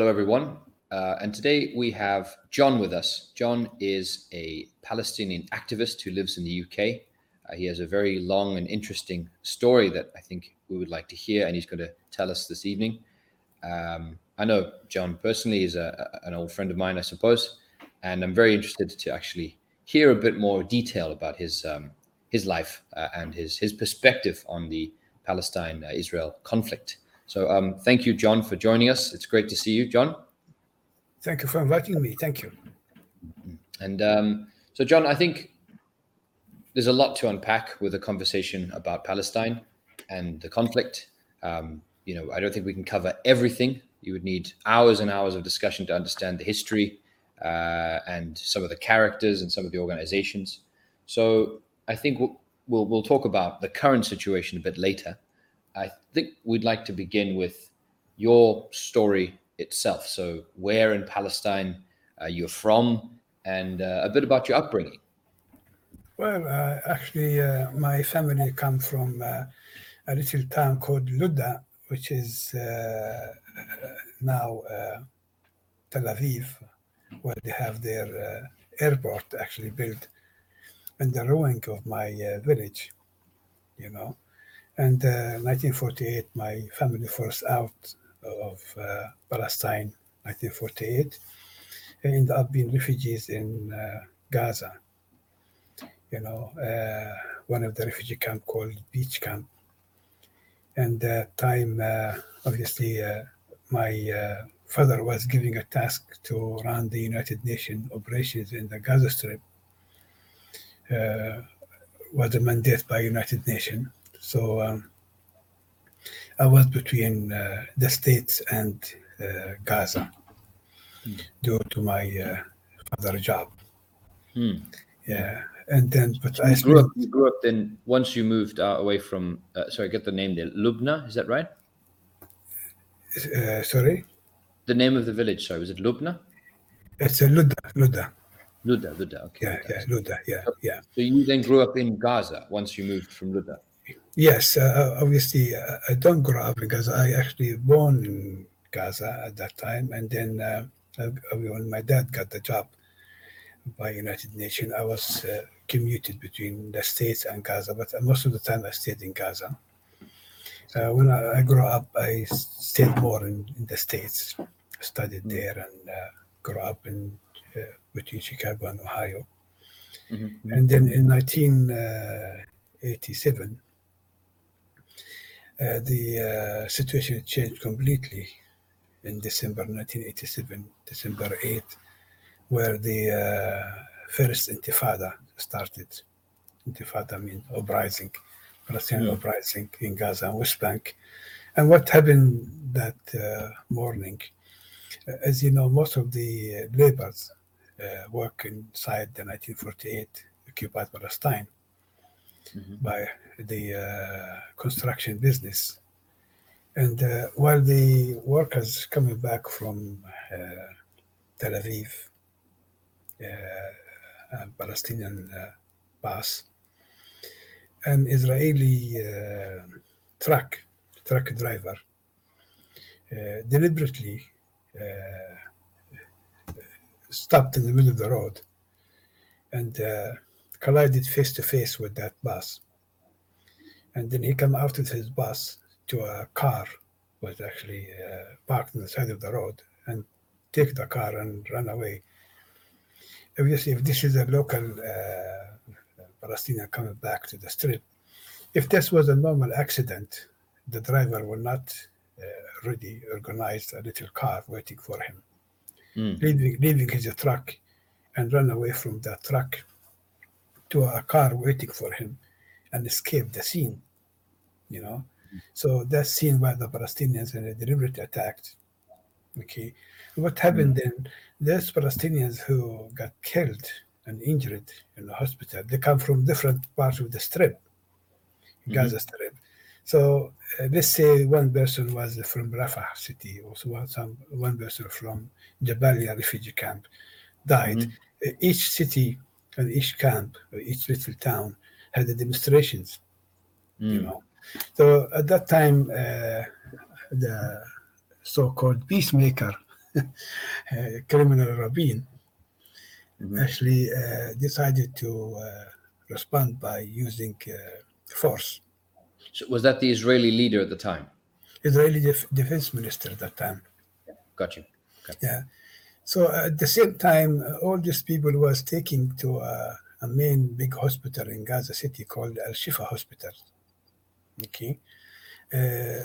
Hello, everyone. Uh, and today we have John with us. John is a Palestinian activist who lives in the UK. Uh, he has a very long and interesting story that I think we would like to hear, and he's going to tell us this evening. Um, I know John personally; he's a, an old friend of mine, I suppose, and I'm very interested to actually hear a bit more detail about his um, his life uh, and his his perspective on the Palestine-Israel conflict. So um, thank you, John, for joining us. It's great to see you, John. Thank you for inviting me. Thank you. And um, so, John, I think there's a lot to unpack with a conversation about Palestine and the conflict. Um, you know, I don't think we can cover everything. You would need hours and hours of discussion to understand the history uh, and some of the characters and some of the organizations. So I think we'll, we'll, we'll talk about the current situation a bit later. I think we'd like to begin with your story itself. So, where in Palestine uh, you're from, and uh, a bit about your upbringing. Well, uh, actually, uh, my family come from uh, a little town called Luda, which is uh, now Tel Aviv, where they have their airport actually built in the ruin of my village, you know. And uh, 1948, my family forced out of uh, Palestine, 1948, ended up being refugees in uh, Gaza. You know, uh, one of the refugee camp called Beach Camp. And time, uh, obviously, uh, my father was giving a task to run the United Nations operations in the Gaza Strip. was a mandate by United Nations so um, I was between uh, the States and uh, Gaza mm. due to my uh, other job. Hmm. Yeah, and then but I grew up. You grew up then. Once you moved out away from, uh, sorry, get the name there. Lubna, is that right? Uh, sorry. The name of the village. Sorry, was it Lubna? It's a Luda. Luda. Luda, Luda. Okay. Yeah, yeah, Luda. Yeah, yeah. So you then grew up in Gaza once you moved from Luda. Yes, uh, uh, obviously, uh, I don't grow up in Gaza. I actually born in Gaza at that time, and then uh, when my dad got the job by United Nations, I was uh, commuted between the States and Gaza, but most of the time I stayed in Gaza. Uh, when I, I, grew up, I stayed more in, in the States, studied mm-hmm. there, and grew up in between Chicago and Ohio. Mm-hmm. And then in 1987, uh, the uh, situation changed completely in December 1987, December 8, where the uh, first Intifada started. Intifada means uprising, Palestinian mm. uprising in Gaza and West Bank. And what happened that uh, morning, uh, as you know, most of the laborers uh, work inside the 1948 occupied Palestine mm-hmm. by the uh, construction business. And uh, while the workers coming back from uh, Tel Aviv, uh, Palestinian uh, bus, an Israeli uh, truck truck driver deliberately stopped in the middle of the road and collided face to face with that bus. And then he came out of his bus to a car was actually uh, parked on the side of the road and take the car and run away. Obviously, if this is a local uh, Palestinian coming back to the strip, if this was a normal accident, the driver will not uh, already organize a little car waiting for him, mm. leaving, leaving his truck and run away from that truck to a car waiting for him and escape the scene. You know, so that's seen by the Palestinians and a deliberate attack. Okay, what happened mm-hmm. then? Those Palestinians who got killed and injured in the hospital, they come from different parts of the Strip, mm-hmm. Gaza Strip. So uh, let's say one person was from Rafah city, or some one person from Jabalia refugee camp died. Mm-hmm. Each city and each camp, each little town had the demonstrations. Mm. You know, so at that time, uh, the so-called peacemaker criminal Rabin, Mhm. actually uh, decided to uh, respond by using uh, force. So was that the Israeli leader at the time? Israeli def- defense minister at that time. Got you. Yeah. So at the same time, uh, all these people was taking to uh, a main big hospital in Gaza City called Al Shifa Hospital. Okay. Uh,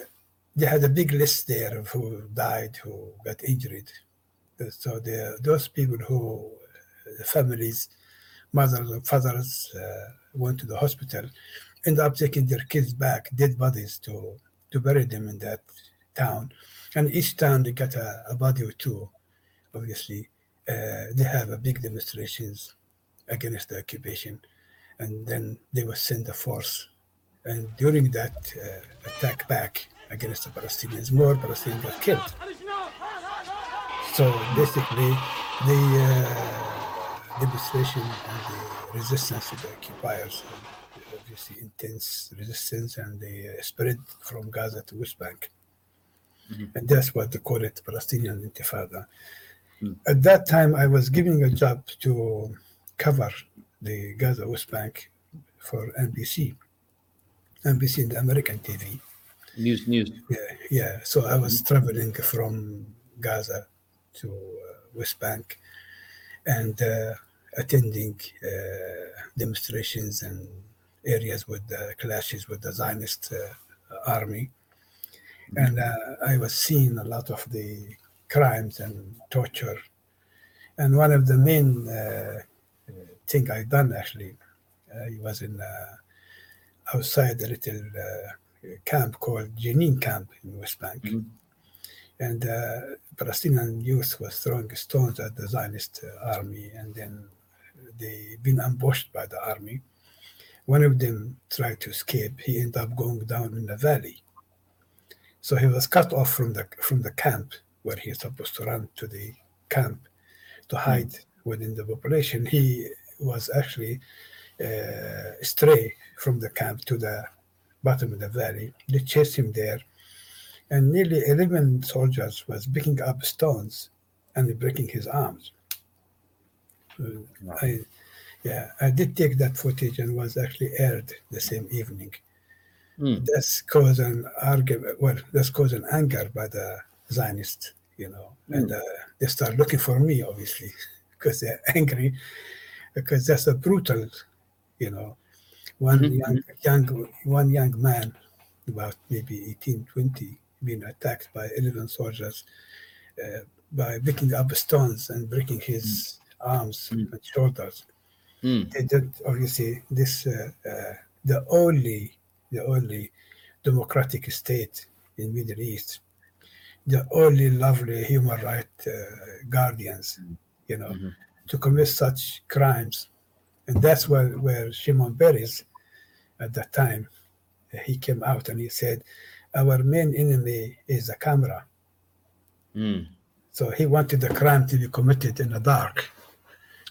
they had a big list there of who died, who got injured. Uh, So the, those people who, the families, mothers and fathers uh, went to the hospital, end up taking their kids back, dead bodies, to, to bury them in that town. And each town they got a, a body or two, obviously. Uh, they have a big demonstrations against the occupation. And then they will send a force. And during that uh, attack back against the Palestinians, more Palestinians got killed. So basically, the uh, demonstration and the resistance to the occupiers, obviously intense resistance, and they uh, spread from Gaza to West Bank. Mhm. And that's what they call it, Palestinian Intifada. At that time, I was giving a job to cover the Gaza West Bank for NBC, NBC and the American TV. News, news. Yeah, yeah. So I was traveling from Gaza to uh, West Bank and uh, attending uh, demonstrations and areas with the clashes with the Zionist uh, army. And uh, I was seeing a lot of the crimes and torture. And one of the main uh, thing I've done actually, uh, I was in uh, outside a little uh, camp called Jenin camp in West Bank. Mhm. And uh, Palestinian youth was throwing stones at the Zionist army, and then they been ambushed by the army. One of them tried to escape. He ended up going down in the valley. So he was cut off from the from the camp where he's supposed to run to the camp to hide within the population. He was actually uh, stray from the camp to the bottom of the valley. They chased him there, and nearly 11 soldiers was picking up stones and breaking his arms. Wow. I, yeah, I did take that footage and was actually aired the same evening. Mm. That's caused an argument. Well, that's caused an anger by the Zionists, you know, and uh, they start looking for me, obviously, because they're angry, because that's a brutal, you know, one Mhm, young, young, one young man, about maybe 18, 20, being attacked by 11 soldiers uh, by picking up stones and breaking his arms Mm. and shoulders Mm. they did obviously this uh, uh, the only the only democratic state in Middle East, the only lovely human right uh, guardians, you know, Mhm. to commit such crimes, and that's where where Shimon Peres, at that time, he came out and he said, "Our main enemy is the camera." Mm. So he wanted the crime to be committed in the dark.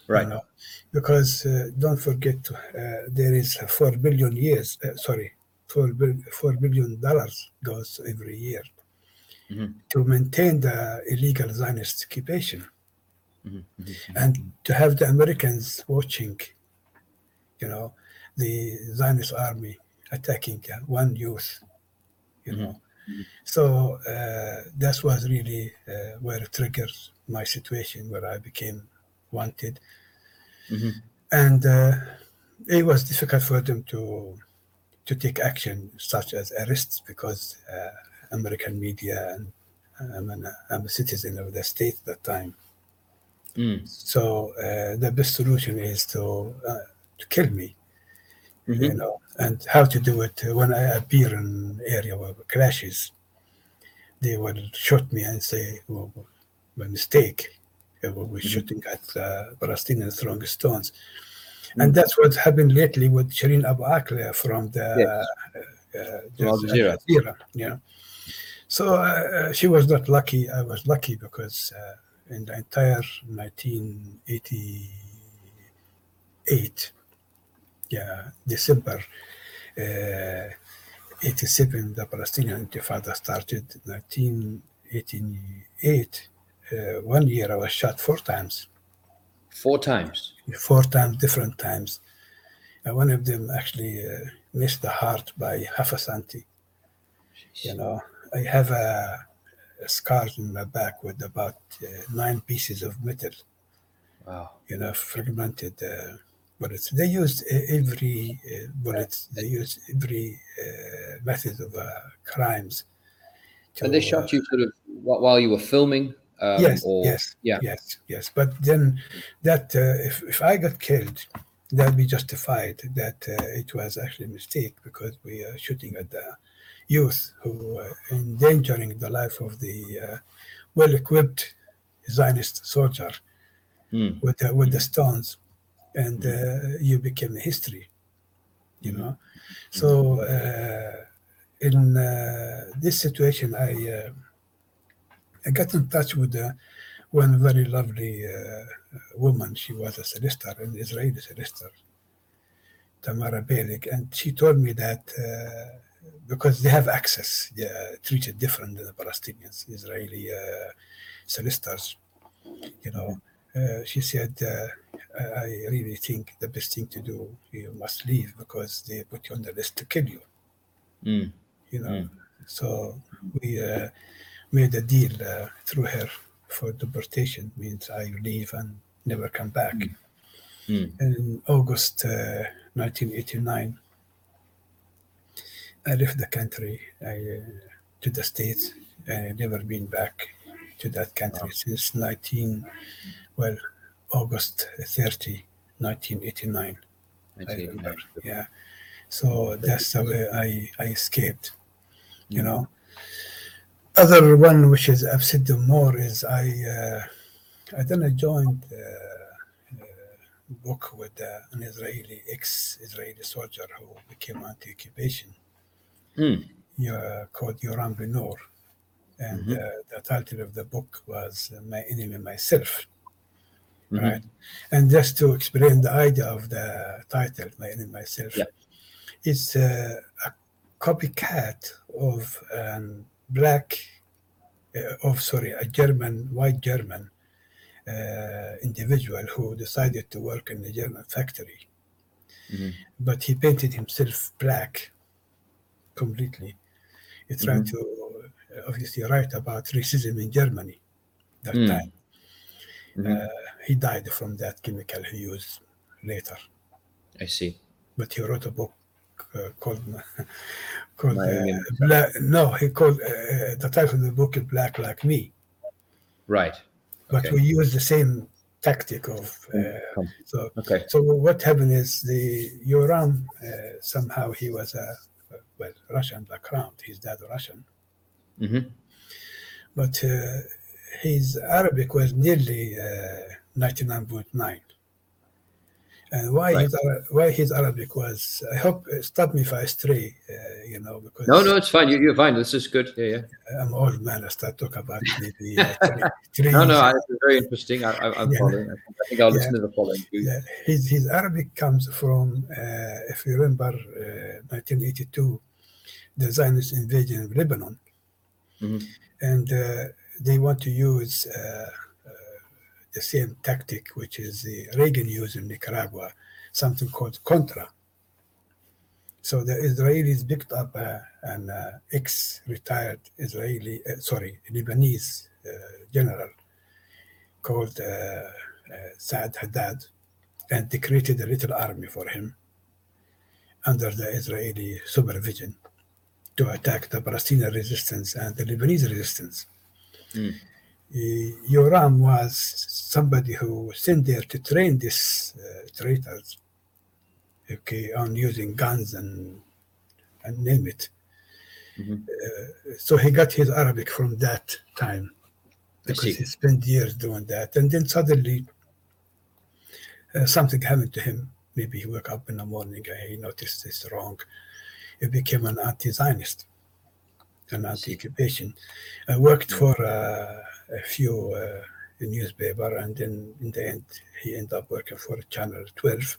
you Right. know, because uh, don't forget uh, there is four billion years uh, sorry four, four billion dollars goes every year Mhm. to maintain the illegal Zionist occupation Mhm. Mhm. and to have the Americans watching you know the Zionist army attacking one youth you Mhm. know so uh, that was really uh, where it triggers my situation where I became wanted Mhm. and uh, it was difficult for them to to take action such as arrests because uh, American media and I'm, an, I'm a citizen of the state at that time. Mm. So uh, the best solution is to uh, to kill me, you Mhm. know. And how to do it when I appear in area where clashes, they will shoot me and say, "Well, by mistake, uh, we we're Mhm. shooting at uh, Palestinians throwing stones." Mm. And that's what happened lately with Shireen Abu Akleh from the Yes. uh, uh, Al Jazeera. Jazeera, yeah. So uh, she was not lucky. I was lucky because uh, in the entire 1988, yeah, December uh, 87, the Palestinian Intifada started. 1988, uh, one year I was shot four times, Four times. four times, different times. And one of them actually uh, missed the heart by half a centi. You know, I have a, a scar in my back with about uh, nine pieces of metal, Wow. you know, fragmented uh, bullets. They used uh, every uh, bullets. They used every uh, method of uh, crimes. And they shot you sort of while you were filming. Um, yes, or, yes, yeah. yes, yes. But then that uh, if if I got killed, that'd be justified. That uh, it was actually a mistake because we are shooting at the youth who are endangering the life of the uh, well-equipped Zionist soldier Hmm. with the, with the stones, and uh, you became history. You know, so uh, in uh, this situation, I uh, I got in touch with uh, one very lovely uh, woman. She was a solicitor, an Israeli solicitor, Tamara Belig, and she told me that uh, because they have access, they are treated different than the Palestinians, Israeli uh, solicitors. You know, uh, she said, uh, I really think the best thing to do, you must leave because they put you on the list to kill you. Mm. You know, Mm. so we uh, made a deal uh, through her for deportation. Means I leave and never come back. Mm. In August uh, 1989, I left the country I, uh, to the States. And I never been back to that country since 19, well, August 30, 1989. I remember. Yeah. So that's the way I, I escaped, you know. Other one which is upset the more is I uh, I done a joint uh, uh, book with uh, an Israeli ex-Israeli soldier who became anti-occupation. Mm. Yeah, called Yoram Binur, and Mhm. uh, the title of the book was uh, "My Enemy Myself." Mhm. right? And just to explain the idea of the title, My Enemy Myself, Yeah. it's uh, a copycat of um, black, uh, of sorry, a German, white German uh, individual who decided to work in a German factory, Mhm. but he painted himself black completely. He tried to uh, obviously write about racism in Germany that Mm. time Mhm. uh, he died from that chemical he used later. I see. But he wrote a book uh, called called uh, Black. No, he called uh, the title of the book is Black Like Me. Right. But Okay. we use the same tactic of uh, so. Okay. So what happened is the Yoram uh, somehow he was a well Russian background. His dad Russian, hmm but uh, his Arabic was nearly uh, 99.9. And why Right. his why his Arabic was I hope uh, stop me if I stray, uh, you know, because No, no, it's fine. You, you're fine. This is good. Yeah, yeah. I'm old man. I start talking about maybe uh, three, No, no, it's very interesting. I, I, I'm Yeah. following. I think, I'll Yeah. listeners are following. Yeah, his, his Arabic comes from, uh, if you remember, uh, 1982, the Zionist invasion of Lebanon. Mhm. And uh, they want to use uh, uh, the same tactic, which is the Reagan used in Nicaragua, something called Contra. So the Israelis picked up uh, an uh, ex-retired Israeli, uh, sorry, Lebanese uh, general called uh, uh, Saad Haddad, and they created a little army for him under the Israeli supervision to attack the Palestinian resistance and the Lebanese resistance. Mm. Uh, Yoram was somebody who was sent there to train these uh, traitors, okay, on using guns and and name it. Mhm. Uh, so he got his Arabic from that time because he spent years doing that, and then suddenly uh, something happened to him. Maybe he woke up in the morning and he noticed this wrong. He became an anti-Zionist, an anti-occupation. I worked for uh, a few uh, newspaper, and then in the end, he ended up working for Channel 12.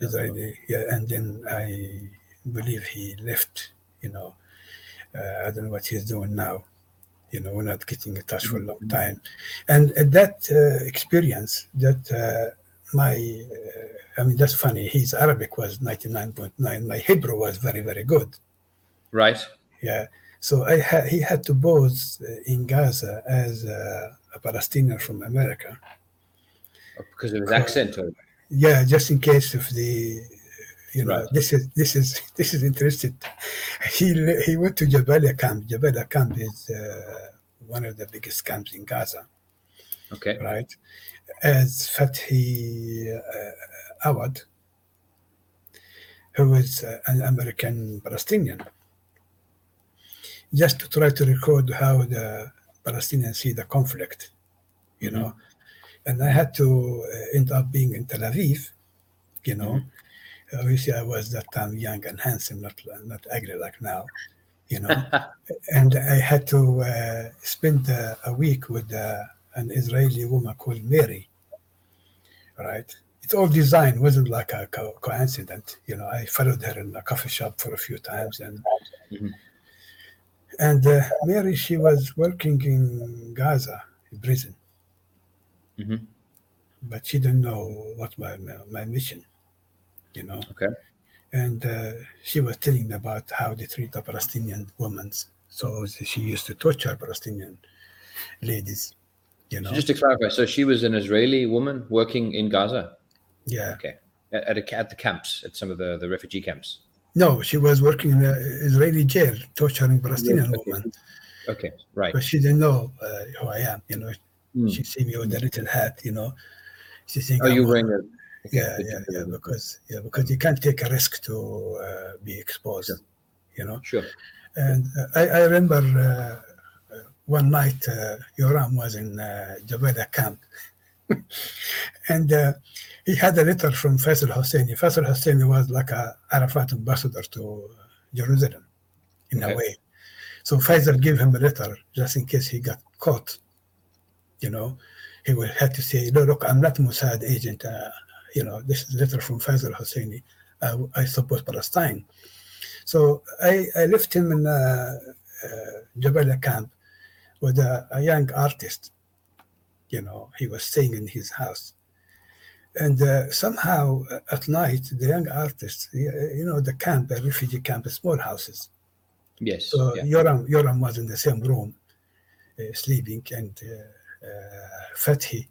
Israeli, yeah, and then I believe he left. You know, uh, I don't know what he's doing now. You know, we're not getting in touch for a long time. And at that uh, experience, that uh, my, uh, I mean, that's funny. His Arabic was 99.9. My Hebrew was very, very good. Right. Yeah. So I had he had to pose uh, in Gaza as a, a Palestinian from America. Because of his accent. Or... Yeah, just in case of the you know Right. this is this is this is interesting he he went to jabalia camp jabalia camp is uh, one of the biggest camps in gaza Okay. right as fathi uh, awad who is uh, an american palestinian just to try to record how the palestinians see the conflict you know and i had to uh, end up being in tel aviv you know obviously I was that time young and handsome, not not ugly like now, you know. and I had to uh, spend uh, a week with uh, an Israeli woman called Mary. Right, it's all design. wasn't like a co- coincidence. You know, I followed her in a coffee shop for a few times, and Mhm. And uh, Mary, she was working in Gaza, in prison, Mhm. but she didn't know what my my mission. You know. Okay. and uh, she was telling me about how they treat the Palestinian women. So she used to torture Palestinian ladies, you know. So just to clarify, so she was an Israeli woman working in Gaza. yeah. Okay. At, at, a, at the camps, at some of the, the refugee camps. No, she was working in an Israeli jail, torturing Palestinian okay. women. Okay. Right. But she didn't know uh, who I am, you know. Hmm. She see me with a little hat, you know. She think Oh, I'm you wearing a. yeah, yeah, yeah, because yeah, because you can't take a risk to uh, be exposed, Sure. you know. Sure. And uh, I, I remember uh, uh, one night uh, Yoram was in uh, Jabalia camp, and uh, he had a letter from Faisal Husseini. Faisal Husseini was like a Arafat ambassador to Jerusalem, in Okay. a way. So Faisal gave him a letter just in case he got caught. You know, he would have to say, "No, look, I'm not Mossad agent. Uh, you know, this is a letter from Faisal Husseini. I, I support Palestine." So I, I left him in uh, uh, Jabalia camp with a, a young artist. You know, he was staying in his house. And uh, somehow uh, at night, the young artists, you know, the camp, the refugee camp, small houses. Yes. So yeah. Yoram, Yoram was in the same room, uh, sleeping, and uh, uh, Fathi,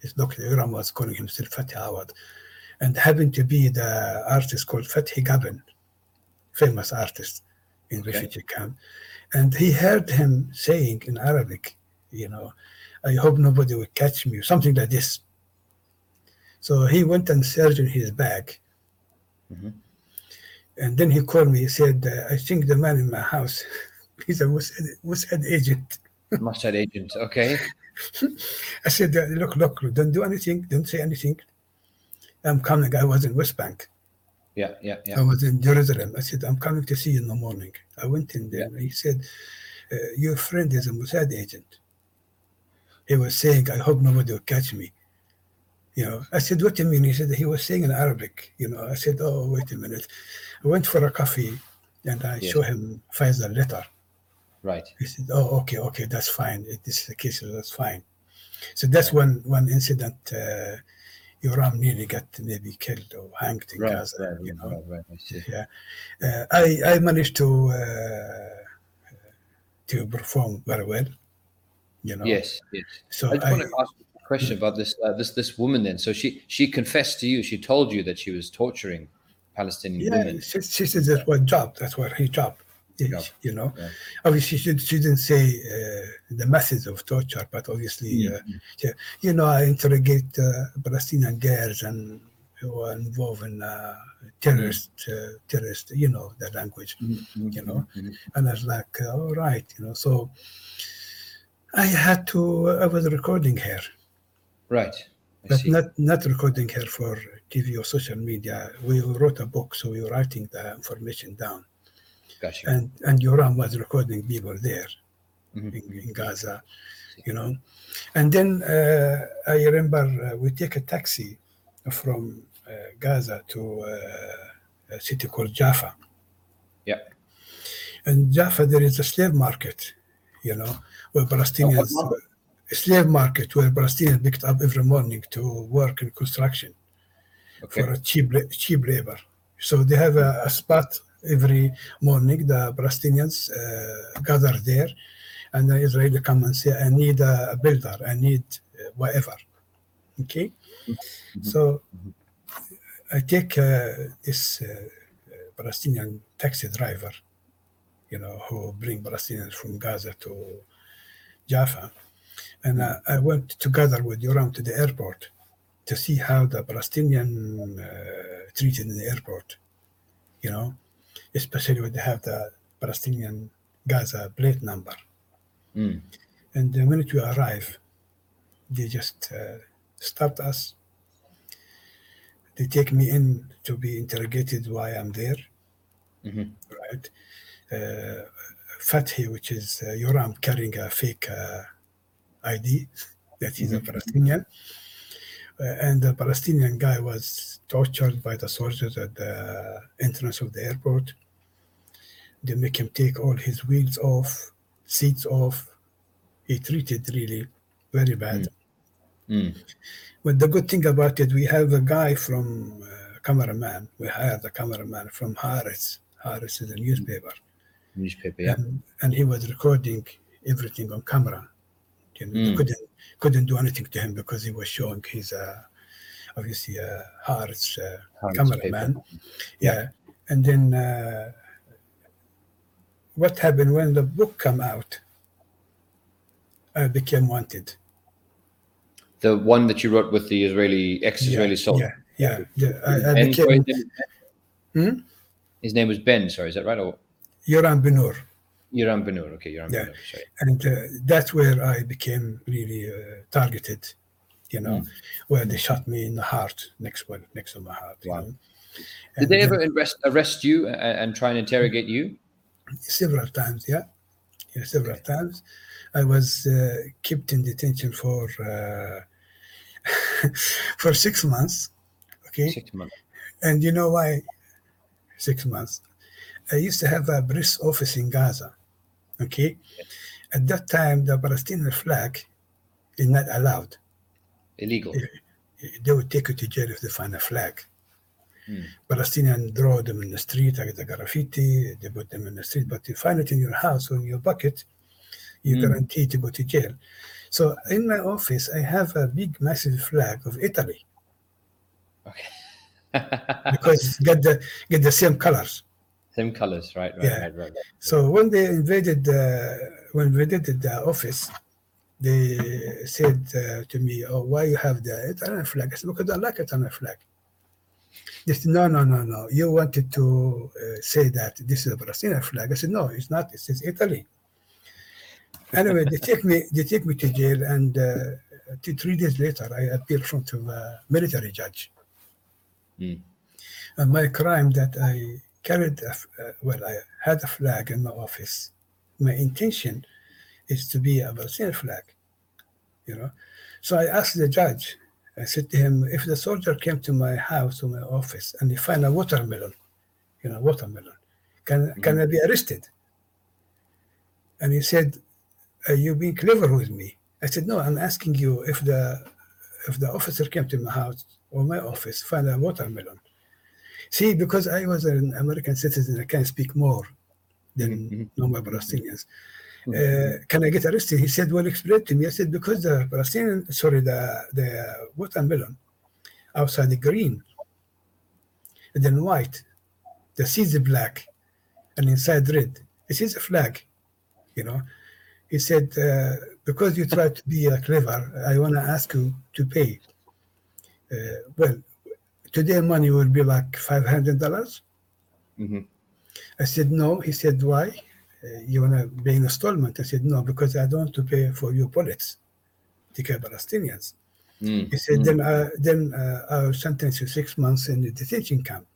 his doctor Yoram was calling himself Fathi Awad, and happened to be the artist called Fathi Ghaben, famous artist in Okay. refugee camp. And he heard him saying in Arabic, you know, I hope nobody will catch me, something like this. So he went and searched in his bag. Mhm. And then he called me. He said, uh, I think the man in my house, he's a Mossad, Mossad agent. Mossad agent. Okay. I said, uh, look, look, don't do anything. Don't say anything. I'm coming. I was in West Bank. Yeah. Yeah. Yeah. I was in Jerusalem. I said, I'm coming to see you in the morning. I went in there. He said, uh, your friend is a Mossad agent. He was saying, I hope nobody will catch me. You know, I said, what do you mean? He said, he was saying in Arabic. You know, I said, oh, wait a minute. I went for a coffee and I Yes. show him Faisal letter. Right. He said, "Oh, okay, okay, that's fine. This is the case, that's fine." So that's one one incident. Uh, Yoram nearly got maybe killed or hanged in Right. Gaza. Right. you know, Right. Right. I yeah. Uh, I I managed to uh, to perform very well. You know. Yes. Yes. So I I, want to ask question about this uh, this this woman then. So she she confessed to you. She told you that she was torturing Palestinian yeah, women. she, she said that's what job. That's what her job. is, Job. You know. Yeah. Obviously, she, she didn't say uh, the methods of torture, but obviously. Uh, Mhm. you know, I interrogate uh, Palestinian girls and who are involved in uh, terrorist, uh, terrorist, you know, the language. Mhm. You know? Mhm. And I was like, uh, all right, you know, so I had to, I was recording her, Right. I but see. not, not recording her for TV or social media. We wrote a book, so we were writing the information down. Gotcha. And, and Yoram was recording people there. Mhm. in, in Gaza, you know. And then uh, I remember uh, we take a taxi from uh, Gaza to uh, a city called Jaffa. Yeah. And Jaffa, there is a slave market, you know, where Palestinians, slave market, where Palestinians picked up every morning to work in construction Okay. for a cheap cheap labor. So they have a, a spot every morning. The Palestinians uh, gather there, and the Israeli come and say, "I need a builder. I need uh, whatever." Okay, so I take uh, this uh, Palestinian taxi driver, you know, who bring Palestinians from Gaza to Jaffa, and uh, I went together with Yoram to the airport to see how the Palestinian uh, treated in the airport, you know, especially when they have the Palestinian Gaza plate number. Mm. And the minute we arrive, they just uh, stopped us. They take me in to be interrogated why I'm there, Mhm. right? Uh, Fathi, which is uh, Yoram carrying a fake uh, ID that he's a. Palestinian. Uh, and the Palestinian guy was tortured by the soldiers at the entrance of the airport. They make him take all his wheels off, seats off. He treated really very bad. Mm. But the good thing about it, we have a guy from uh, cameraman. We hired a cameraman from Haaretz. Haaretz is a newspaper, Newspaper, yeah. and, and he was recording everything on camera. You know, Mm. couldn't couldn't do anything to him because he was showing his uh, obviously a Haaretz uh, cameraman. paper. Yeah, and then uh, what happened when the book came out? I became wanted. The one that you wrote with the Israeli ex-Israeli yeah, soldier. Yeah, yeah. The- I, I Ben, became his name- Hmm? His name was Ben. Sorry, is that right? Or Yoram Binur. Yoram Binur? Okay, Yoram Yeah. Binur. Sorry. and uh, that's where I became really uh, targeted. You know, Mm. where they shot me in the heart, next one, next to my heart. you Wow. know. Did they then ever arrest, arrest you and, and try and interrogate you? several times? Yeah, yeah, several times. I was uh, kept in detention for uh, for six months. Okay, Six months. and you know why? Six months. I used to have a press office in Gaza. Okay, at that time the Palestinian flag is not allowed. Illegal. they would take you to jail if they find a flag. Hmm. Palestinian draw them in the street, like the graffiti, they put them in the street, but you find it in your house or in your bucket, you're Hmm. guaranteed to go to jail. So in my office, I have a big, massive flag of Italy Okay. because it's got the get the same colors. Same colors, right? Right, Yeah. right, right. So when they invaded the when invaded the office, they said uh, to me, "Oh, why you have the Italian flag?" I said, "Because I like Italian flag." They said, "No, no, no, no. You wanted to uh, say that this is a Brazilian flag." I said, "No, it's not. It says Italy." Anyway, they take me they take me to jail, and uh, two, three days later, I appear in front of a military judge. Mm. And my crime that I carried, a uh, well, I had a flag in my office. My intention is to be a Palestinian flag, you know. So I asked the judge, I said to him, if the soldier came to my house or my office and he find a watermelon, you know, watermelon, can can I be arrested? And he said, Are you being clever with me? I said, No, I'm asking you if the if the officer came to my house or my office find a watermelon. See, because I was an American citizen, I can speak more than Mhm. normal Palestinians. Uh, can I get arrested? He said, Well, explain to me. I said, Because the Palestinian, sorry, the, the watermelon outside the green, and then white, the seeds are black, and inside red. It is a flag, you know. He said, uh, Because you try to be uh, clever, I want to ask you to pay. Uh, well, today money will be like $500. hmm I said, no. He said, why? Uh, you want to pay in installment? I said, no, because I don't want to pay for your bullets to kill Palestinians. Mm. He said, Mm. then, uh, then uh, I'll sentence you six months in the detention camp.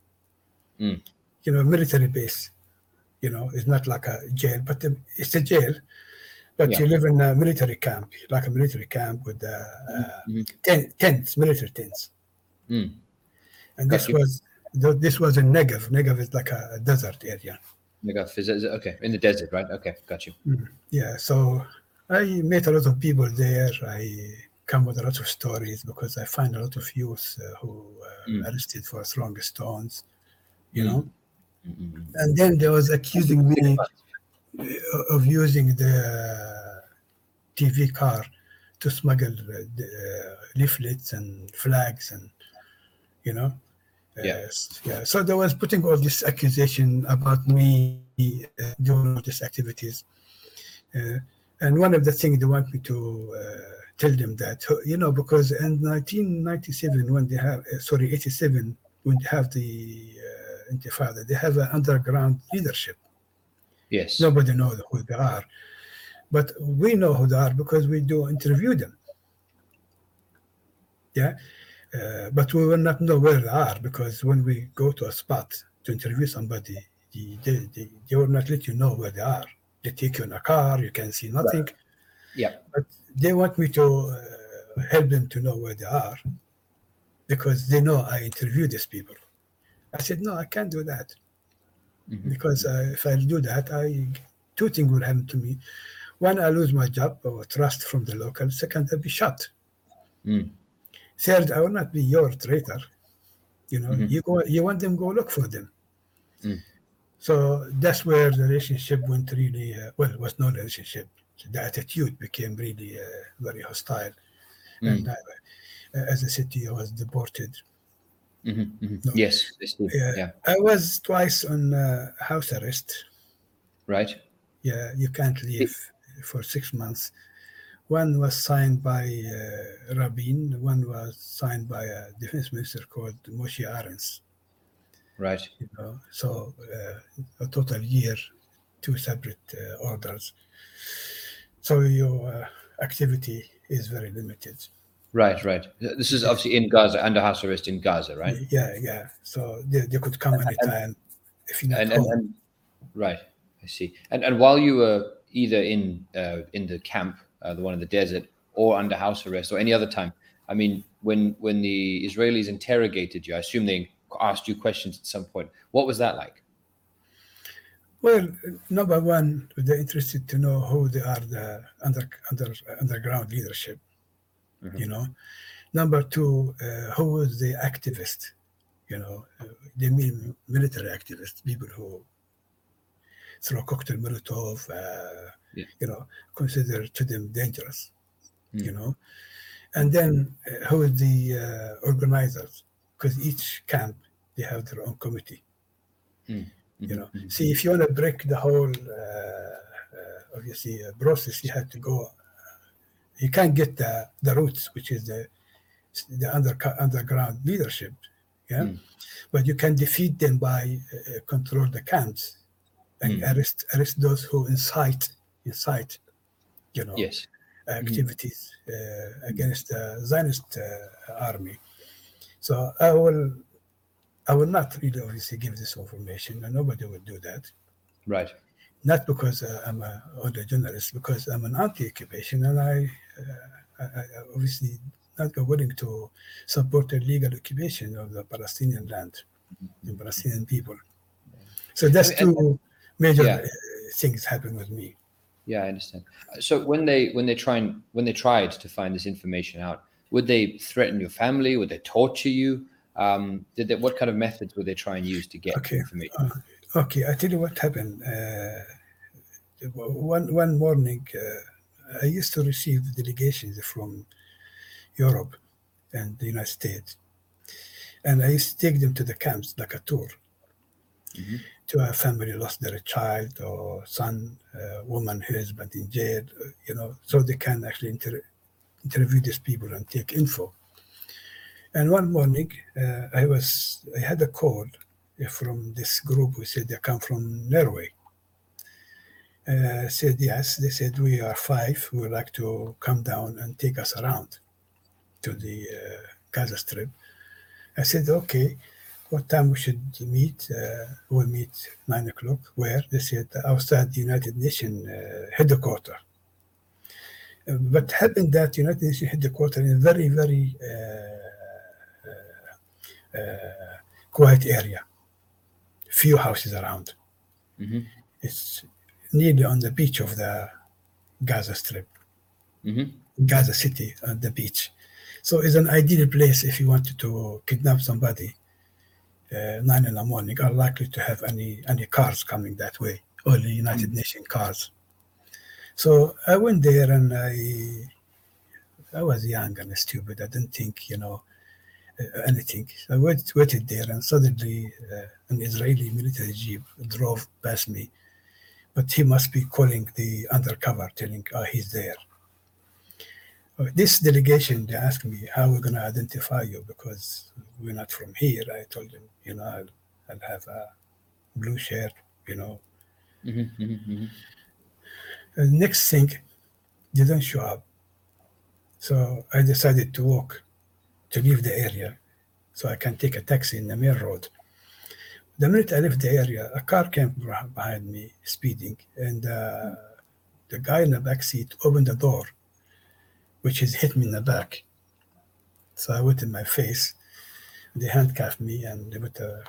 Mm. You know, military base. You know, it's not like a jail, but the, it's a jail. But Yeah. you live in a military camp, like a military camp with uh, uh, Mhm. tent, tents, military tents. Mm. And this you. was this was in Negev. Negev is like a, desert area. Negaf is is- okay in the desert, right? Okay, got you. Yeah, so I met a lot of people there. I come with a lot of stories because I find a lot of youth uh, who uh, Mm. arrested for throwing stones, you Mm. know. Mm-mm. And then they was accusing me of using the TV car to smuggle uh, the, uh, leaflets and flags and you know. Uh, Yeah. yeah. So they was putting all this accusation about me uh, doing all these activities. Uh, and one of the things they want me to uh, tell them that you know because in 1997 when they have uh, sorry 87 when they have the uh, intifada they have an underground leadership Yes. nobody knows who they are but we know who they are because we do interview them yeah uh, but we will not know where they are because when we go to a spot to interview somebody they, they, they, they will not let you know where they are they take you in a car you can see nothing Yeah. but they want me to uh, help them to know where they are because they know I interview these people. I said, no, I can't do that Mhm. because uh, if I do that, I two things will happen to me. One, I lose my job or trust from the local. Second, I'll be shot. Mm. Third, I will not be your traitor. You know, Mhm. you go, you want them, go look for them. Mm. So that's where the relationship went really uh, well. It was no relationship. The attitude became really uh, very hostile. Mm. And I, uh, as I said to you, I was deported. Mhm, mhm. No. Yes. Yeah. Yeah. I was twice on uh, house arrest. Right. Yeah, you can't leave for six months. One was signed by uh, Rabin. One was signed by a defense minister called Moshe Arens. Right. You know, so uh, a total year, two separate uh, orders. So your uh, activity is very limited. Right. Right. This is obviously in Gaza, under house arrest in Gaza, right? Yeah, yeah. So they, they could come anytime if you're And, and, and right. I see. And and while you were either in uh, in the camp, uh, the one in the desert, or under house arrest, or any other time, I mean, when when the Israelis interrogated you, I assume they asked you questions at some point. What was that like? Well, number one, they're interested to know who they are, the under, under underground leadership. Mhm. You know, number two, uh, who is the activist? You know, uh, they mean military activists, people who throw cocktail Molotov. Uh, Yeah. You know, consider to them dangerous. You Mm. know, and then uh, who is the uh, organizers? Because each camp they have their own committee you know Mhm, mhm. see if you want to break the whole uh, uh, obviously uh, process you have to go you can't get the the roots which is the the under, underground leadership yeah Mm. but you can defeat them by uh, control the camps and Mm. arrest arrest those who incite incite you know Yes. activities uh, against the Zionist uh, army. So I will, I will not really obviously give this information, and nobody will do that. Right. Not because uh, I'm a older journalist, because I'm an anti-occupation, and I, uh, I, I obviously not willing to support the legal occupation of the Palestinian land, the Palestinian people. So that's And- and- two major Yeah. things happen with me. Yeah, I understand. So when they when they try and when they tried to find this information out, would they threaten your family? Would they torture you? Um, did they, what kind of methods would they try and use to get Okay. information? Uh, okay, I tell you what happened. Uh, one one morning, uh, I used to receive delegations from Europe and the United States, and I used to take them to the camps like a tour. Mhm. To a family lost their child or son, uh, woman, husband in jail, you know, so they can actually inter- interview these people and take info. And one morning, uh, I was I had a call from this group who said they come from Norway. Uh, said yes. They said we are five. We would like to come down and take us around to the uh, Gaza Strip. I said okay. What time we should meet? Uh, we'll meet nine o'clock. Where? They said outside the United Nations uh, headquarters. Uh, but happened that United Nations headquarters in a very very uh, uh, uh, quiet area few houses around. Mhm. It's nearly on the beach of the Gaza Strip, Mhm. Gaza City, on the beach. So it's an ideal place if you wanted to kidnap somebody. Uh, nine in the morning are likely to have any any cars coming that way, only United Nations cars. So I went there and I I was young and stupid. I didn't think, you know, uh, anything. I wait, waited there, and suddenly uh, an Israeli military jeep drove past me. But he must be calling the undercover, telling, "Oh, he's there." Uh, This delegation, they asked me, "How we're we going to identify you?" Because we're not from here. I told him, you know, I'll, I'll have a blue shirt, you know. Mhm. Mhm. Mhm. And next thing, don't show up. So I decided to walk, to leave the area, so I can take a taxi in the main road. The minute I left the area, a car came behind me, speeding, and uh, the guy in the back seat opened the door, which is hit me in the back. So I went in my face. They handcuffed me and they put a,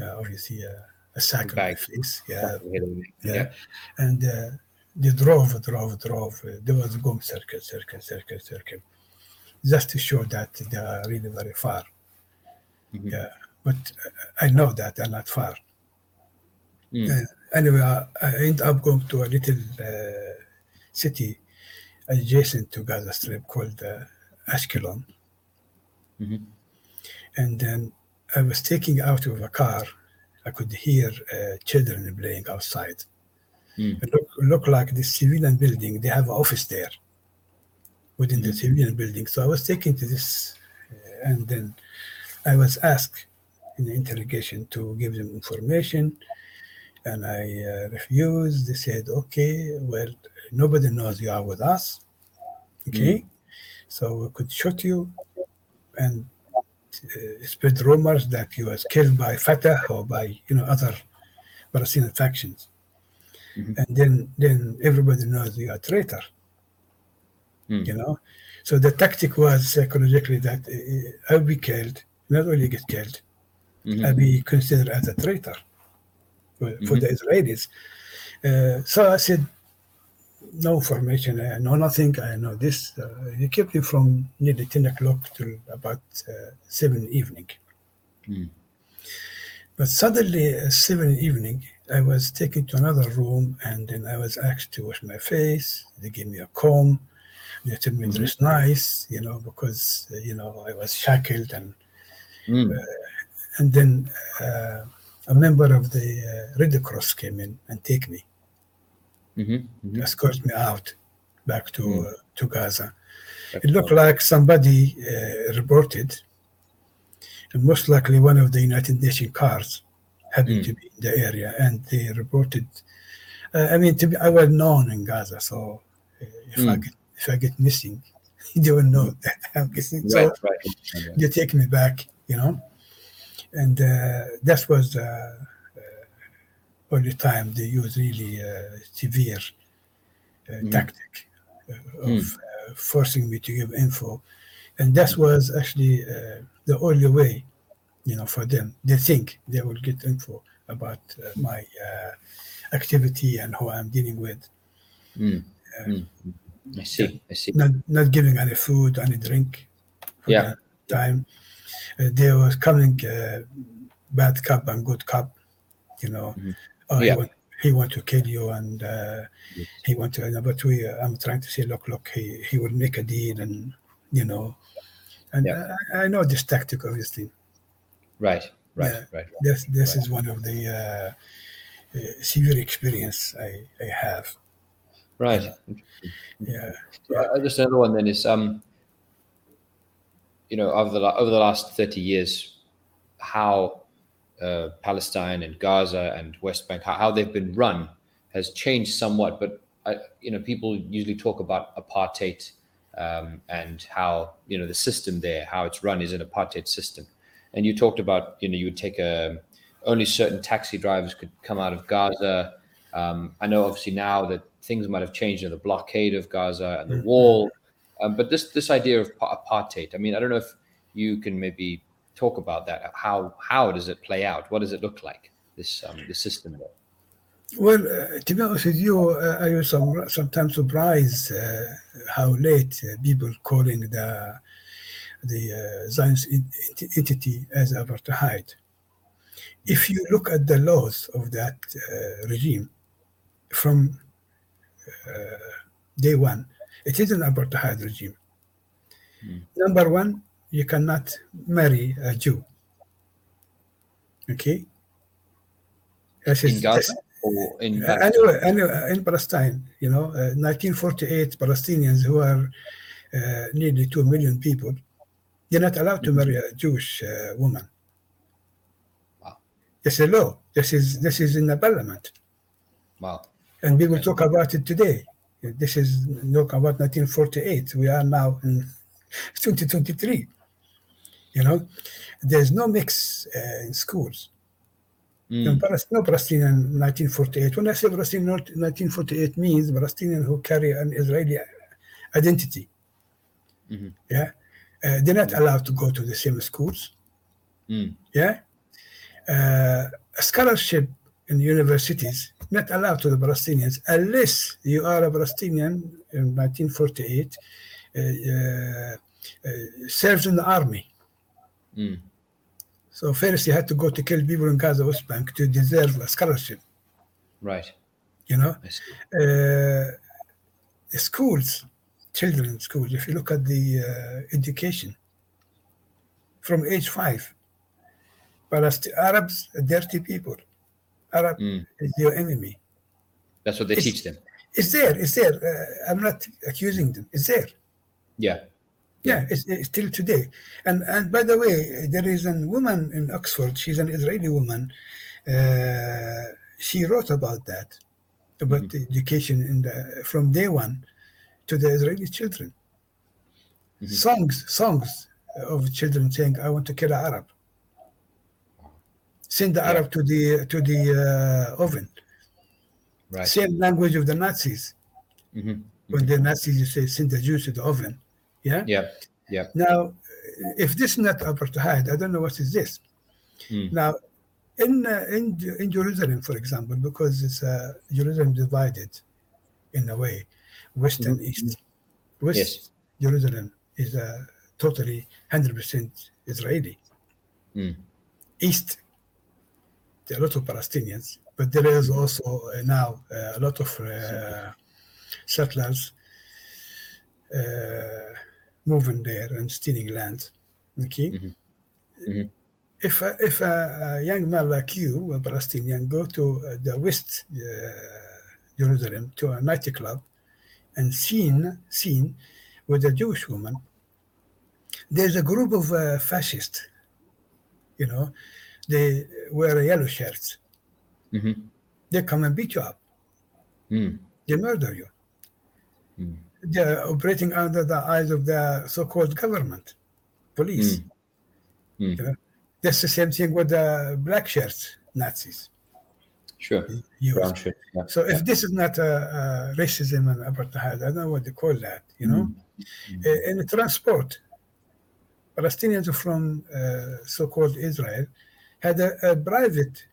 uh, obviously a, a sack on my face. Yeah, Yeah. yeah. And uh, they drove, drove, drove. They was going circle, circle, circle, circle, just to show that they are really very far. Mhm. Yeah, but I know that they're not far. Mm. Uh, anyway, I, I end up going to a little uh, city adjacent to Gaza Strip called uh, Ashkelon. Mhm. And then I was taking out of a car. I could hear uh, children playing outside. Mm. It look, look like this civilian building. They have an office there within the Mhm. civilian building. So I was taken to this, uh, and then I was asked in the interrogation to give them information, and I uh, refused. They said, "Okay, well, nobody knows you are with us. Okay, so we could shoot you and spread rumors that you was killed by Fatah or by you know other Palestinian factions." Mhm. and then then everybody knows you're a traitor. Mm. You know, so the tactic was psychologically that uh, I'll be killed, not only get killed, Mhm. I'll be considered as a traitor for, for the Israelis. Uh, so I said, no formation. I know nothing, I know this. Uh, he kept me from nearly 10 o'clock till about uh, 7 evening. Mm. But suddenly, at 7 evening, I was taken to another room and then I was asked to wash my face. They gave me a comb. They told me Mhm. dress nice, you know, because, uh, you know, I was shackled. And, Mm. and then uh, a member of the uh, Red Cross came in and take me, Mhm. Mhm. escort me out back to, Mm. uh, to Gaza. That's It looked right. like somebody uh, reported, and most likely one of the United Nations cars happened Mm. to be in the area, and they reported. Uh, I mean, to be, I was known in Gaza, so uh, if I Mm. get if I get missing, they will know that I'm missing. So Right, right. right. they take me back, you know, and uh, that was uh, only time they use really uh, severe uh, Mhm. tactic uh, of uh, forcing me to give info, and that was actually uh, the only way, you know, for them. They think they will get info about uh, my uh, activity and who I'm dealing with. Mm. Mm. I see. I see. not not giving any food, any drink. for Yeah. Time. Uh, there was coming uh, bad cup and good cup, You know, Mhm. Oh, Yeah. he, want, he want to kill you, and uh, Yes. he want to. But we, uh, I'm trying to say, look, look, he he will make a deal, and you know, and Yeah. I, I know this tactic, obviously. Right, right, Yeah. right. This this Right. is one of the uh, uh, severe experience I, I have. Right. Yeah. So, uh, just another one then is um, you know, over the over the last thirty years, how uh, Palestine and Gaza and West Bank how, how they've been run has changed somewhat. But I, you know, people usually talk about apartheid um, and how you know the system there, how it's run, is an apartheid system. And you talked about you know you would take a only certain taxi drivers could come out of Gaza. Um, I know obviously now that things might have changed in the blockade of Gaza and the Mhm. wall, um, but this this idea of apartheid. I mean, I don't know if you can maybe talk about that. How how does it play out? What does it look like? This um, this system there. Well, uh, to be honest with you, uh, I was some, sometimes surprised uh, how late uh, people calling the the uh, Zionist entity as apartheid. If you look at the laws of that uh, regime from day one, it is an apartheid regime. Mm. Number one, you cannot marry a Jew. Okay. in Gaza or in uh, anyway, anyway, in Palestine, you know, uh, 1948 Palestinians who are uh, nearly two million people, they're not allowed to marry a Jewish uh, woman. Wow. This is a law. This is this is in the parliament. Wow. And we will talk about it today. This is talk about 1948. We are now in 2023. You know, there's no mix uh, in schools. Mm. No Palestinian 1948. When I say Palestinian 1948 means Palestinian who carry an Israeli identity. Mm-hmm. Yeah, uh, they're not allowed to go to the same schools. Mm. Yeah, uh, scholarship in universities not allowed to the Palestinians unless you are a Palestinian in 1948 uh, uh, uh, serves in the army. Mm. So first you had to go to kill people in Gaza West Bank to deserve a scholarship. Right. You know, uh, schools, children in schools. If you look at the uh, education from age five, Palest- Arabs, dirty people. Arab mm. is your enemy. That's what they it's, teach them. It's there. It's there. Uh, I'm not accusing them. It's there. Yeah. Yeah, it's, it's, still today. And and by the way, there is a woman in Oxford. She's an Israeli woman. Uh, she wrote about that, about mm-hmm. the education in the from day one to the Israeli children. Mm-hmm. Songs, songs of children saying, "I want to kill an Arab." Send the yeah. Arab to the to the uh, oven. Right. Same language of the Nazis. Mm-hmm. When the Nazis you say send the Jews to the oven yeah. Yeah. Yeah. Now, if this is not apartheid, I don't know what is this. Mm. Now, in uh, in in Jerusalem, for example, because it's uh, Jerusalem divided in a way, west mm-hmm. and east. West yes. Jerusalem is uh, totally hundred percent Israeli. Mm. East, there are a lot of Palestinians, but there is also uh, now uh, a lot of uh, settlers. Uh, moving there and stealing land. Okay. Mm-hmm. Mm-hmm. If a, if a, a, young man like you, a Palestinian, go to uh, the West uh, Jerusalem to a nightclub and seen seen with a Jewish woman, there's a group of uh, fascists. You know, they wear yellow shirts. Mm-hmm. They come and beat you up. Mm. They murder you. Mm they're operating under the eyes of the so-called government, police. Mm. Mm. You know? That's the same thing with the black shirts, Nazis. Sure. Shirt, yeah. So if this is not a, a racism and apartheid, I don't know what they call that. You know, mm. uh, in the transport, Palestinians from uh, so-called Israel had a, a private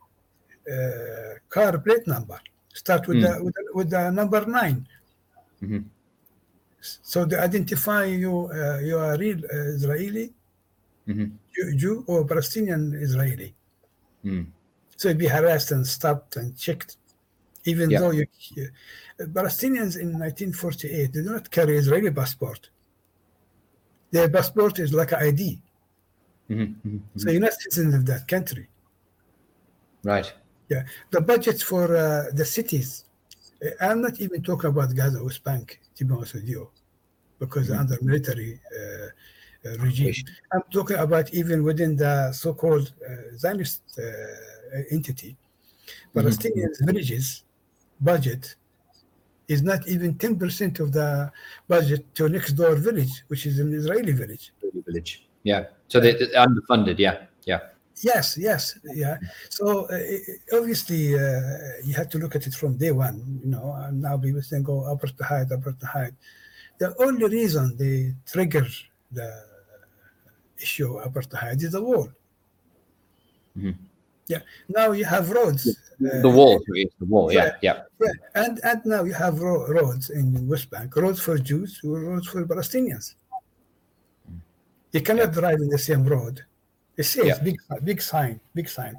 uh, car plate number. Start with, mm. the, with, the, with the number 9 mm-hmm. So they identify you, uh, you are real uh, Israeli, mm-hmm. Jew, or Palestinian Israeli. Mm. So you'd be harassed and stopped and checked, even yeah. though you. Uh, Palestinians in 1948 did not carry Israeli passport. Their passport is like an ID. Mm-hmm. Mm-hmm. So you're not citizens of that country. Right. Yeah. The budgets for uh, the cities. I'm not even talking about Gaza West Bank to be honest with you, because mm-hmm. under military uh, uh, regime. I'm talking about even within the so-called uh, Zionist uh, entity, mm-hmm. Palestinian mm-hmm. villages budget is not even 10% of the budget to next door village, which is an Israeli village. Village, yeah. So they, are underfunded, yeah, yeah. Yes, yes, yeah. So uh, obviously, uh, you have to look at it from day one. You know, and now people think, "Oh, apartheid, apartheid." The only reason they trigger the issue of apartheid is the wall. Mm-hmm. Yeah. Now you have roads. The wall, the wall. Yeah, yeah. Yeah, and and now you have ro- roads in West Bank, roads for Jews, roads for Palestinians. You cannot drive in the same road. It says Yeah. big big sign, big sign.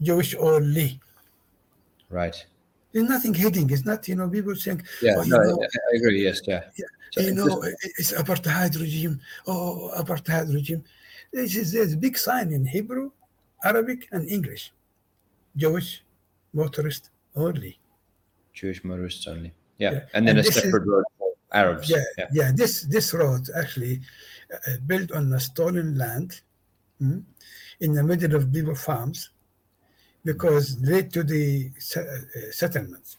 Jewish only. Right. There's nothing hidden. It's not, you know, people saying, Yeah. oh, no, know, I agree. Yes. Yeah. So you know, just- it's apartheid regime. Oh, apartheid regime. This is there's a big sign in Hebrew, Arabic, and English. Jewish motorist only. Jewish motorists only. Yeah. Yeah. And then And a this is- separate road for Arabs. Yeah, Yeah. yeah. This this road actually uh, built on a stolen land mm, in the middle of beaver farms because led to the uh, settlements.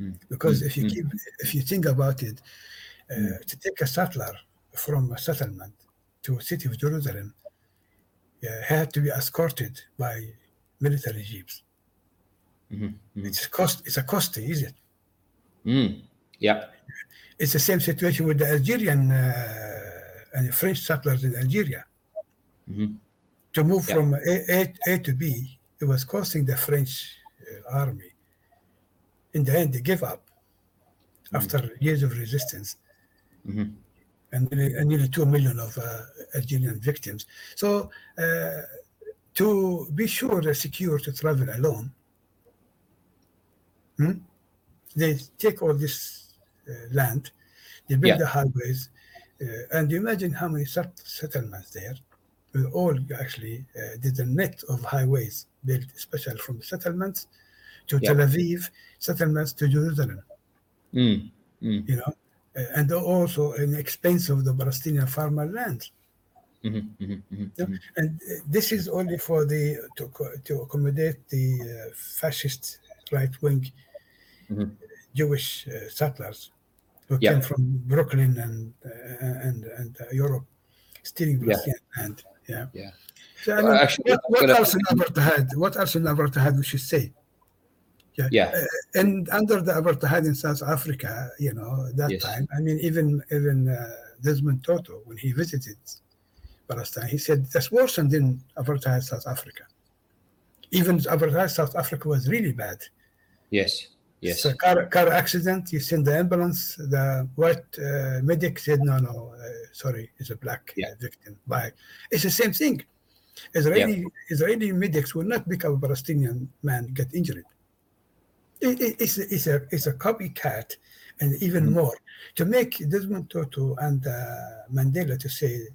Mm. Because Mm, if you mm. keep, if you think about it, uh, to take a settler from a settlement to a city of Jerusalem, yeah, had to be escorted by military jeeps. Mhm, mhm. It's cost. It's a costly, is it? Mm. Yeah. It's the same situation with the Algerian uh, and French settlers in Algeria. Mhm. To move Yeah. from a, a, a to B, it was costing the French uh, army. In the end, they gave up Mm. after years of resistance Mhm. and nearly, and nearly 2 million of uh, Algerian victims. So, uh, to be sure they're secure to travel alone, hmm, they take all this uh, land, they build Yeah. the highways, uh, and imagine how many settlements there. We all actually uh, did a net of highways built, especially from settlements to Yeah. Tel Aviv, settlements to Jerusalem Mm. Mm. you know, uh, and also an expense of the Palestinian farmer land. Mhm, mhm, mhm, Yeah. mhm. And uh, this is only for the to, to accommodate the uh, fascist right wing Mhm. Jewish uh, settlers who Yeah. came from Brooklyn and uh, and and uh, Europe, stealing Yeah. Palestinian land. Yeah. Yeah. So, I mean, actually, what, what but, uh, else in apartheid? What else in apartheid we should say? Yeah. Yeah. Uh, and under the apartheid in South Africa, you know, that Yes. time, I mean, even even uh, Desmond Tutu, when he visited Palestine, he said that's worse than apartheid South Africa. Even apartheid South Africa was really bad. Yes. Yes. A car, car accident. You send the ambulance. The white uh, medic said, "No, no, uh, sorry, it's a black Yeah. uh, victim." By it's the same thing. Israeli Israeli medics will not pick up a Palestinian man get injured. It, it- it's, a, it's a it's a copycat, and even Mhm. more to make Desmond Tutu and uh, Mandela to say,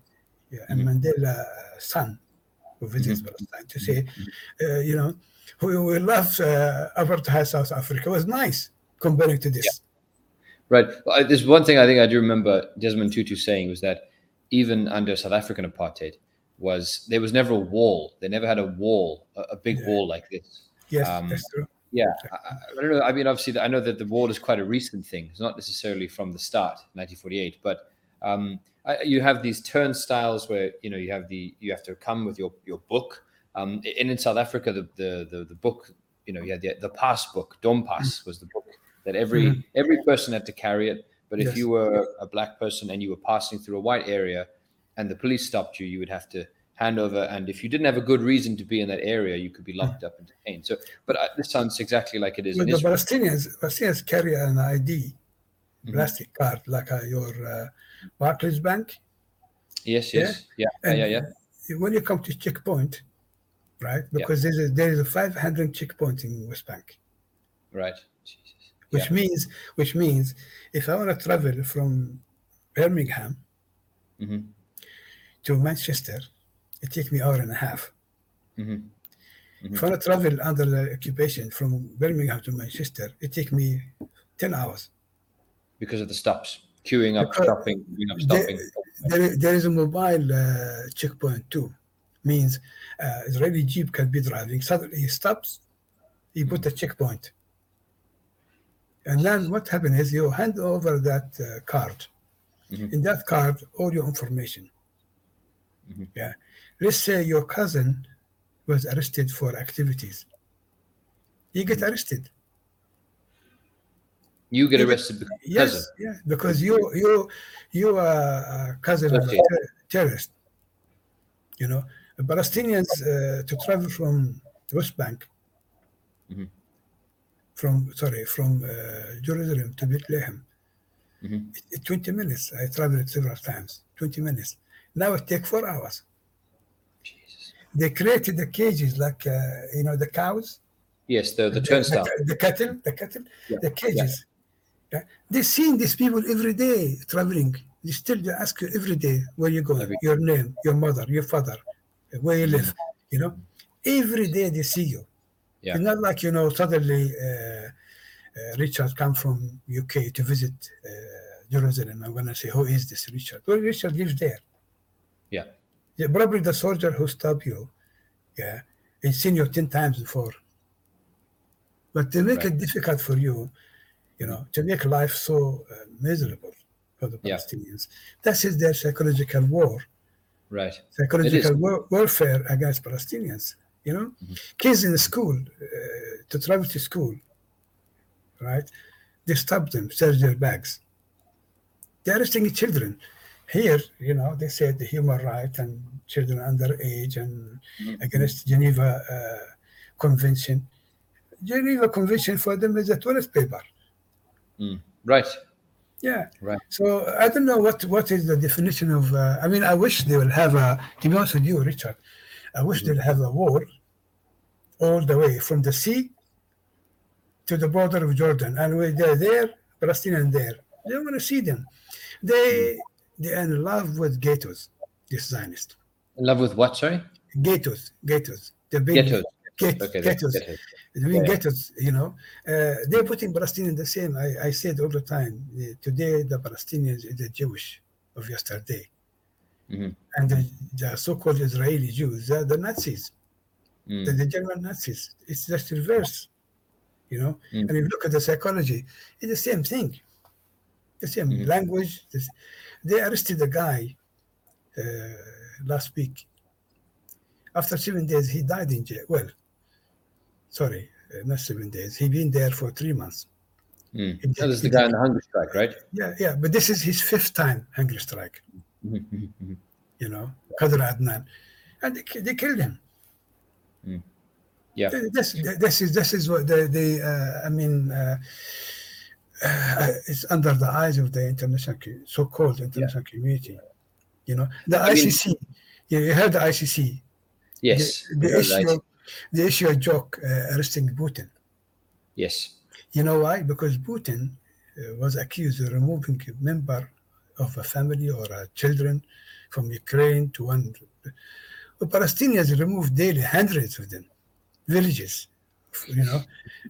yeah, and Mhm. Mandela son who visits Mhm. Palestine to say, uh, you know, who we love uh, apartheid South Africa was nice comparing to this. Right. Well, I- there's one thing I think I do remember Desmond Tutu saying was that even under South African apartheid was there was never a wall. They never had a wall, a, a big Yeah. wall like this. Yes, Um, that's true. Yeah, I, I- I don't know. I mean, obviously, I know that the wall is quite a recent thing. It's not necessarily from the start, 1948, but um, I, you have these turnstiles where you know you have the you have to come with your your book. Um, and in South Africa, the the the, the book, you know, you had the, the pass book. Dompas was the book that every Mhm. every person had to carry it. But if Yes. you were a black person and you were passing through a white area, and the police stopped you, you would have to hand over. And if you didn't have a good reason to be in that area, you could be locked up and detained. So, but uh, this sounds exactly like it is But in the Israel. Palestinians, Palestinians carry an ID, Mhm. plastic card, like uh, your uh, Barclays Bank. Yes, yes, yeah, yeah, yeah, yeah. When you come to checkpoint, right? Because there's a, there is a 500 checkpoint in West Bank, Right. Jesus. which Yeah. means which means if I want to travel from Birmingham Mhm. to Manchester, it takes me hour and a half. Mhm. Mhm. If I want to travel under the occupation from Birmingham to Manchester, it takes me 10 hours. Because of the stops, queuing up, Because stopping, queuing up, stopping. There, there is a mobile uh, checkpoint too. Means uh, Israeli jeep can be driving. Suddenly he stops, he put a checkpoint, and then what happens is you hand over that uh, card. Mhm. In that card, all your information. Mhm. Yeah. Let's say your cousin was arrested for activities. You get arrested. You get arrested because Yes, yeah, because you you you are a cousin of a ter- terrorist. You know, Palestinians uh, to travel from West Bank, Mhm. from sorry, from uh, Jerusalem to Bethlehem, Mhm. it- 20 minutes. I traveled several times. 20 minutes. Now it takes four hours. Jesus. They created the cages like uh, you know the cows, Yes, the the turnstile. the, the cattle, the cattle, Yeah, the cages. Yeah. They seeing these people every day traveling. They still they ask you every day where you going, Every- your name, your mother, your father, where you live. You know, every day they see you. Yeah. It's not like you know suddenly uh, uh, Richard come from UK to visit uh, Jerusalem. I'm gonna say who is this Richard? Well, Richard lives there. Yeah. Yeah, probably the soldier who stopped you. Yeah, he's seen you ten times before. But to make Right. it difficult for you, you know, to make life so uh, miserable for the Yeah. Palestinians, that is their psychological war, Right. psychological war- warfare against Palestinians. You know, Mhm. kids in school uh, to travel to school, right? They stop them, search their bags. They're arresting children. Here, you know, they said the human right and children under age and Mhm. against Geneva uh, Convention. Geneva Convention for them is a toilet paper. Right. Yeah. Right. So I don't know what what is the definition of. Uh, I mean, I wish they will have a. To be honest with you, Richard, I wish they'll have a war all the way from the sea to the border of Jordan, and when they're there, Palestinian there. They want to see them. They they are in love with ghettos. This Zionist In love with what? Sorry. ghettos, ghettos. They've been Ghettos. Get, Okay. I mean, Yeah. you know, uh, they're putting Palestinian the same. I, I said all the time, uh, today the Palestinians is the Jewish of yesterday. Mhm. And the, the so-called Israeli Jews, they're the Nazis, Mm. they're the German Nazis. It's just reverse, you know. Mm. And if you look at the psychology, it's the same thing. The same Mhm. language. They arrested a guy uh, last week. After seven days, he died in jail. Well, sorry, uh, not seven days. He been there for three months. Mm. Did- this is the guy on the hunger strike, right? Yeah, yeah. But this is his fifth time hunger strike. You know, Khader Adnan, and they, they killed him. Yeah. This, this is this is what the the uh, I mean. Uh, uh, it's under the eyes of the international, so-called international community. You know, the I ICC. you, you heard the ICC. Yes. The, the issue, the issue of joke uh, arresting Putin. Yes. You know why? Because Putin uh, was accused of removing a member of a family or a children from Ukraine to one. The Palestinians removed daily hundreds of them, villages, you know,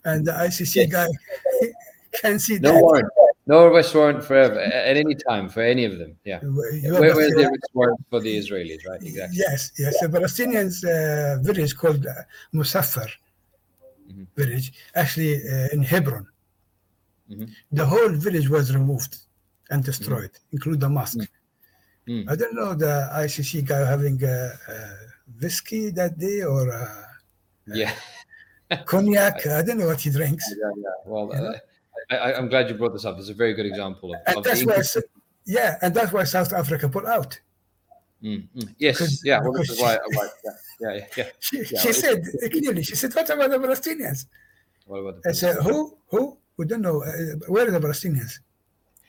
and the ICC Yes. guy can see No that. warrant. No arrest warrant forever at any time for any of them. Yeah. Where, where's the arrest warrant for the Israelis? Right. Exactly. Yes, yes. The Palestinians uh, village called uh, Masafer Mhm. village, actually uh, in Hebron. Mhm. The whole village was removed and destroyed, including the mosque. Mm. I don't know the ICC guy having uh, uh, whiskey that day or uh, Yeah. cognac. I don't know what he drinks. yeah, yeah. Well, uh, I, I'm glad you brought this up. It's a very good example of, And of that's why, yeah, and that's why South Africa put out. Mm, mm. Yes. yeah. Well, this is why. why yeah. Yeah. Yeah. yeah. She, Yeah, she said clearly, she said, what about the Palestinians? What about the I said, who? Who? We don't know. Uh, where are the Palestinians?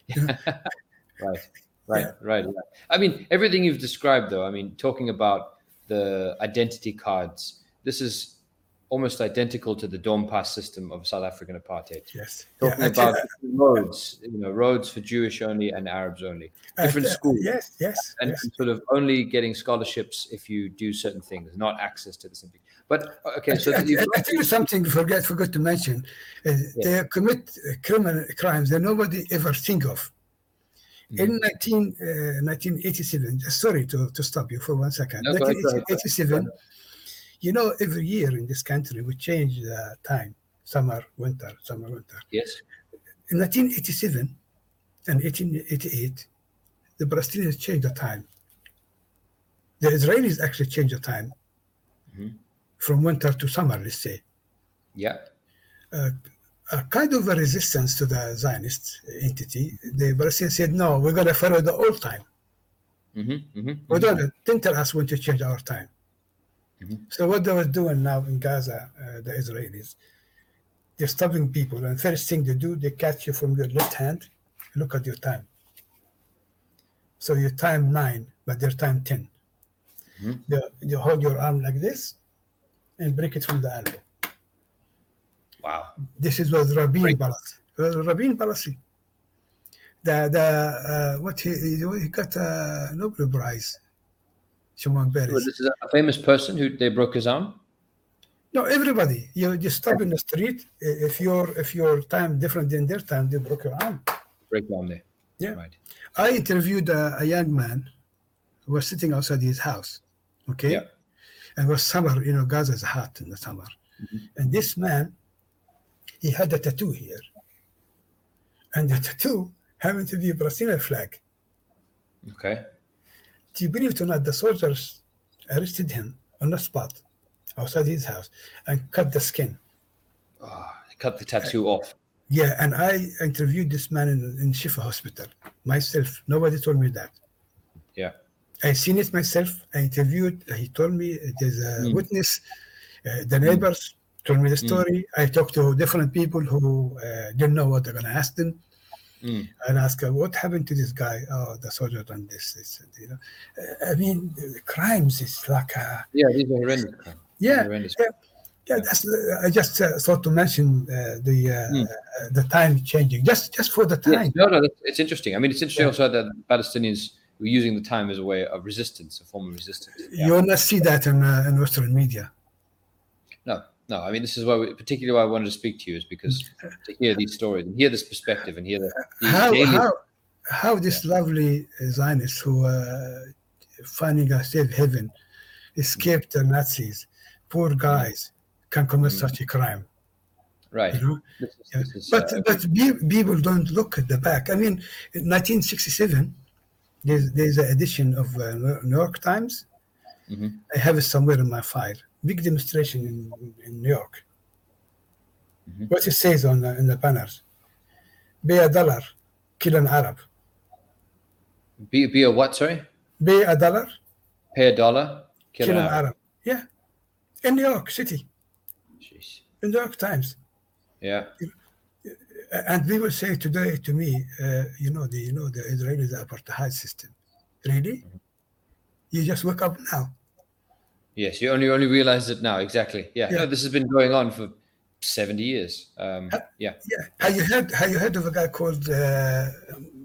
right right right right i mean everything you've described though i mean talking about the identity cards this is almost identical to the dompas system of south african apartheid Yes. talking Yeah, about tell- roads you know roads for jewish only and arabs only different tell- schools Yes, yes. and, yes. sort of only getting scholarships if you do certain things not access to the same thing but okay so I, I, I you something. Forget, forgot to mention. Uh, They commit uh, criminal crimes that nobody ever think of. In 19, uh, 1987, sorry to, to stop you for one second. No, go ahead, go ahead, go 1987, you know, every year in this country we change the time summer, winter, summer, winter. yes In 1987 and 1888, the Palestinians changed the time. The Israelis actually changed the time Mhm. from winter to summer, let's say. yeah a kind of a resistance to the Zionist entity. The Palestinians said, no, we're going to follow the old time. hmm hmm We don't, don't tell us when to change our time. So what they were doing now in Gaza, uh, the Israelis, they're stopping people, and first thing they do, they catch you from your left hand. Look at your time. So your time nine, but their time 10 Mhm. They, they hold your arm like this, and break it from the elbow. Wow. This is was Rabin Great. Balassi. Uh, Rabin Balassi. The the uh, what he he he got a Nobel Prize. Shimon Well, Peres. this is a famous person who they broke his arm. No, everybody. You just stop in the street. If your if your time different than their time, they broke your arm. Break arm there. Yeah. Right. I interviewed a, a young man who was sitting outside his house. Okay. Yeah. And was summer, you know, Gaza is hot in the summer. Mhm. And this man, he had a tattoo here. And the tattoo happened to be a Palestinian flag. Okay. Do you believe it or not, the soldiers arrested him on the spot outside his house and cut the skin. Oh, cut the tattoo off. Yeah, and I interviewed this man in, in Shifa Hospital myself. Nobody told me that. Yeah. I seen it myself. I interviewed. He told me there's a Mm. witness. Uh, the neighbors told me the Mm. story. I talked to different people who uh, didn't know what they're going to ask them. Mm. And ask her, what happened to this guy? Oh, the soldier done this. this you know, Uh, I mean, the crimes is like, a, Yeah, these are horrendous. crimes. These are yeah, horrendous. yeah. Yeah, that's. I just uh, thought to mention uh, the uh, Mm. uh, the time changing, just just for the time. no, no, it's interesting. I mean, it's interesting Yeah. also that Palestinians were using the time as a way of resistance, a form of resistance. Yeah. You will not see that in uh, in Western media. No. I mean, this is why, we, particularly why I wanted to speak to you, is because to hear these stories and hear this perspective and hear the, the How daily- how how this lovely Zionists who uh, finding a safe haven, escaped the Nazis, poor guys, can commit Mm. such a crime. right. You know, This is, Yeah. this is, but uh, but pe- people don't look at the back. I mean, in 1967, there's there's an edition of uh, New York Times. Mhm. I have it somewhere in my file. Big demonstration in, in New York. Mhm. What it says on the, in the banners: "Pay a dollar, kill an Arab. be, be a what? Sorry, Pay a dollar, pay a dollar, kill, kill an Arab. Arab." Yeah, in New York City, Jeez. in New York Times. Yeah. And people say today to me, uh, you know, the you know the Israeli the apartheid system. Really? You just wake up now. Yes. You only only realize it now. Exactly. Yeah. Yeah. No, this has been going on for seventy years. Um, Uh, yeah. Yeah. Have you heard? Have you heard of a guy called uh,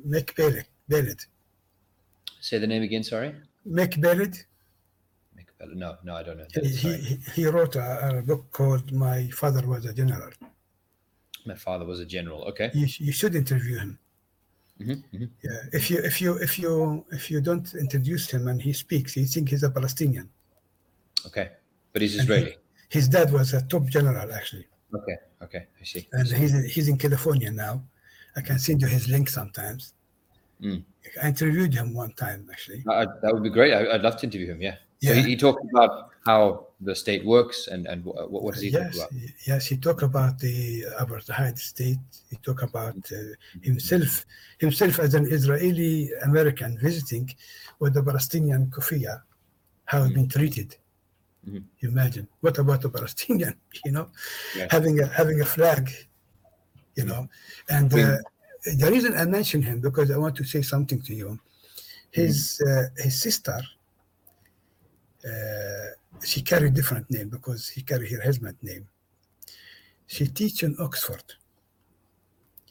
Mick Bennett? Bennett. Say the name again. Sorry. Mick. Make a bell- No, no, I don't know. He, he, he wrote a, a book called "My Father Was a General." My father was a general. Okay. You, you should interview him. Mhm, mhm. Yeah. If you if you if you if you don't introduce him and he speaks, you think he's a Palestinian. Okay. But he's And he- Israeli. His dad was a top general actually. Okay. Okay. I see. I and see. he's he's in California now. I can send you his link sometimes. Mm. I interviewed him one time actually. I, I- that would be great. I, I'd love to interview him. Yeah. So Yeah. he, he talked about how the state works and and what, what does he talk yes, about? yes. He talked about the apartheid state. He talked about uh, himself himself as an Israeli American visiting with the Palestinian kufiyya, how he's been treated. Mhm. Imagine what about the Palestinian? You know, Yeah. having a having a flag. You know, and uh, the reason I mention him because I want to say something to you. His uh, his sister, uh, she carried different name because he carried her husband name. She teach in Oxford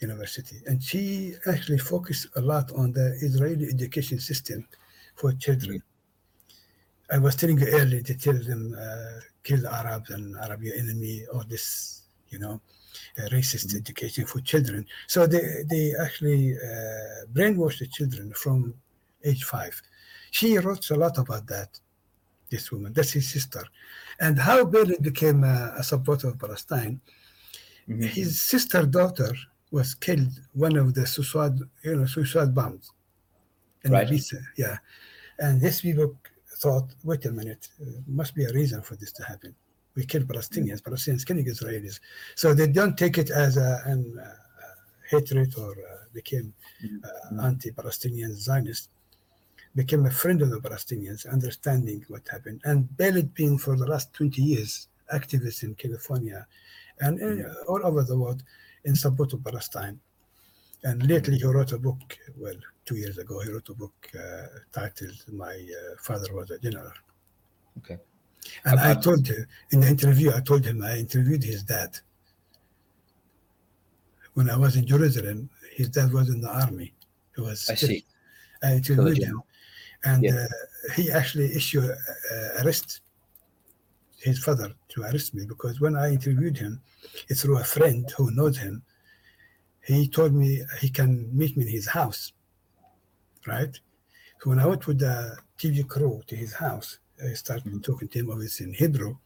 University, and she actually focused a lot on the Israeli education system for children. I was telling you earlier to tell them uh, kill the Arabs and Arab your enemy, or this, you know, uh, racist Mhm. education for children. So they they actually uh, brainwash the children from age five. She wrote a lot about that. This woman, that's his sister, and how Bennett became a, a supporter of Palestine. Mhm. His sister daughter was killed one of the suicide, you know, suicide bombs. In Right. Ibiza, yeah, and these people thought, wait a minute, uh, must be a reason for this to happen. We kill Palestinians, Palestinians killing Israelis, so they don't take it as a an, uh, hatred or uh, became uh, anti-Palestinian Zionist. became a friend of the Palestinians, understanding what happened. And Beled been for the last 20 years activist in California and uh, all over the world in support of Palestine. And lately he wrote a book, well, two years ago, he wrote a book uh, titled My uh, Father Was a General. Okay. And I told him, in the interview, I told him I interviewed his dad. When I was in Jerusalem, his dad was in the army. He was I see. I interviewed him. And Yeah. uh, he actually issued uh, arrest his father to arrest me because when I interviewed him, it's through a friend who knows him. He told me he can meet me in his house, right? So when I went with the TV crew to his house, I started Mhm. talking to him, obviously in Hebrew.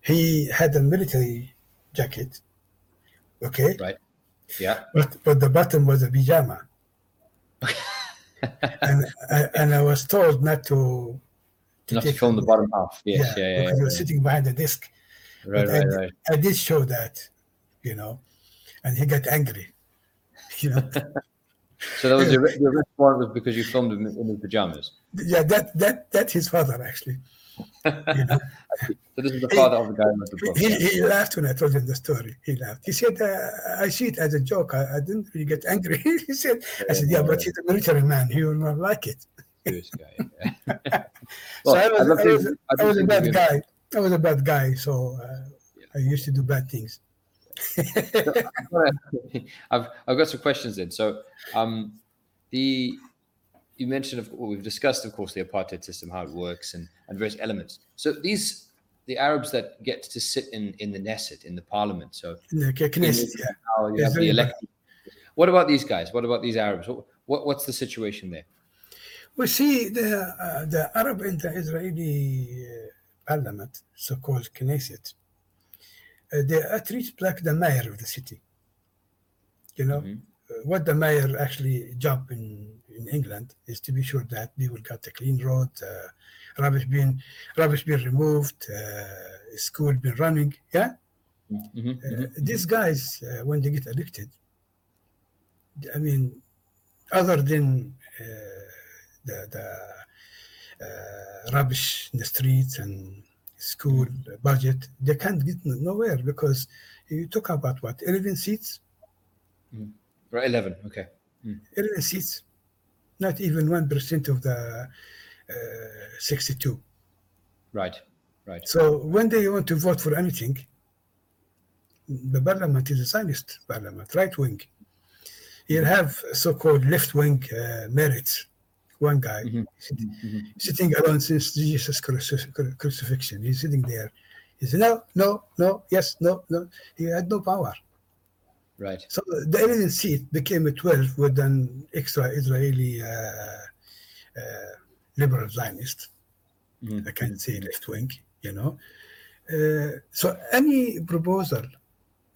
He had a military jacket, okay, Right. Yeah. but but the bottom was a pajama, and I, and I was told not to. Not to film the bottom half. Yes. Yeah. Yeah. because he was yeah, sitting behind the desk. Right. but Right. did- Right. I did show that, you know, and he got angry. You know, So that was your, your warrant was because you filmed him in his pajamas. yeah, that that that's his father actually. You know, So this is the father of the guy wrote the book. he, he laughed when I told him the story. He laughed. He said, uh, "I see it as a joke. I, I didn't really get angry." he said, "I said, yeah, but he's a military man. He will not like it." Guy. Yeah. So I was- I to- was- I was a bad guy. I was a bad guy, so uh, I used to do bad things. I've I've got some questions then. So, um, the you mentioned of well, we've discussed, of course, the apartheid system, how it works, and and various elements. So these the Arabs that get to sit in in the Knesset in the parliament. So In the Knesset, yeah. now you It's have the elected. What about these guys? What about these Arabs? What, what what's the situation there? We see the uh, the Arab and the Israeli uh, parliament, so-called Knesset, they are treated like the mayor of the city. You know, Mhm. uh, what the mayor actually job in, in England is to be sure that people got a clean road, uh, rubbish being rubbish being removed, uh, school been running. Yeah, Mhm, mhm, uh, mhm. these guys uh, when they get elected, I mean, other than uh, the the uh, rubbish in the streets and school budget, they can't get nowhere because you talk about what eleven seats, Right, eleven. Okay. eleven seats, not even one percent of the uh, sixty-two. Right. Right. So when they want to vote for anything, the parliament is a Zionist parliament, right wing. You have so-called left-wing uh, Meretz. One guy Mhm. sitting, Mhm. sitting alone since Jesus cruci- cru- crucifixion. He's sitting there. He said, no, no, no, yes, no, no. He had no power. Right. So the 11th seat became a 12 with an extra Israeli uh, uh, liberal Zionist. Mhm. I can't say left wing, you know. Uh, so any proposal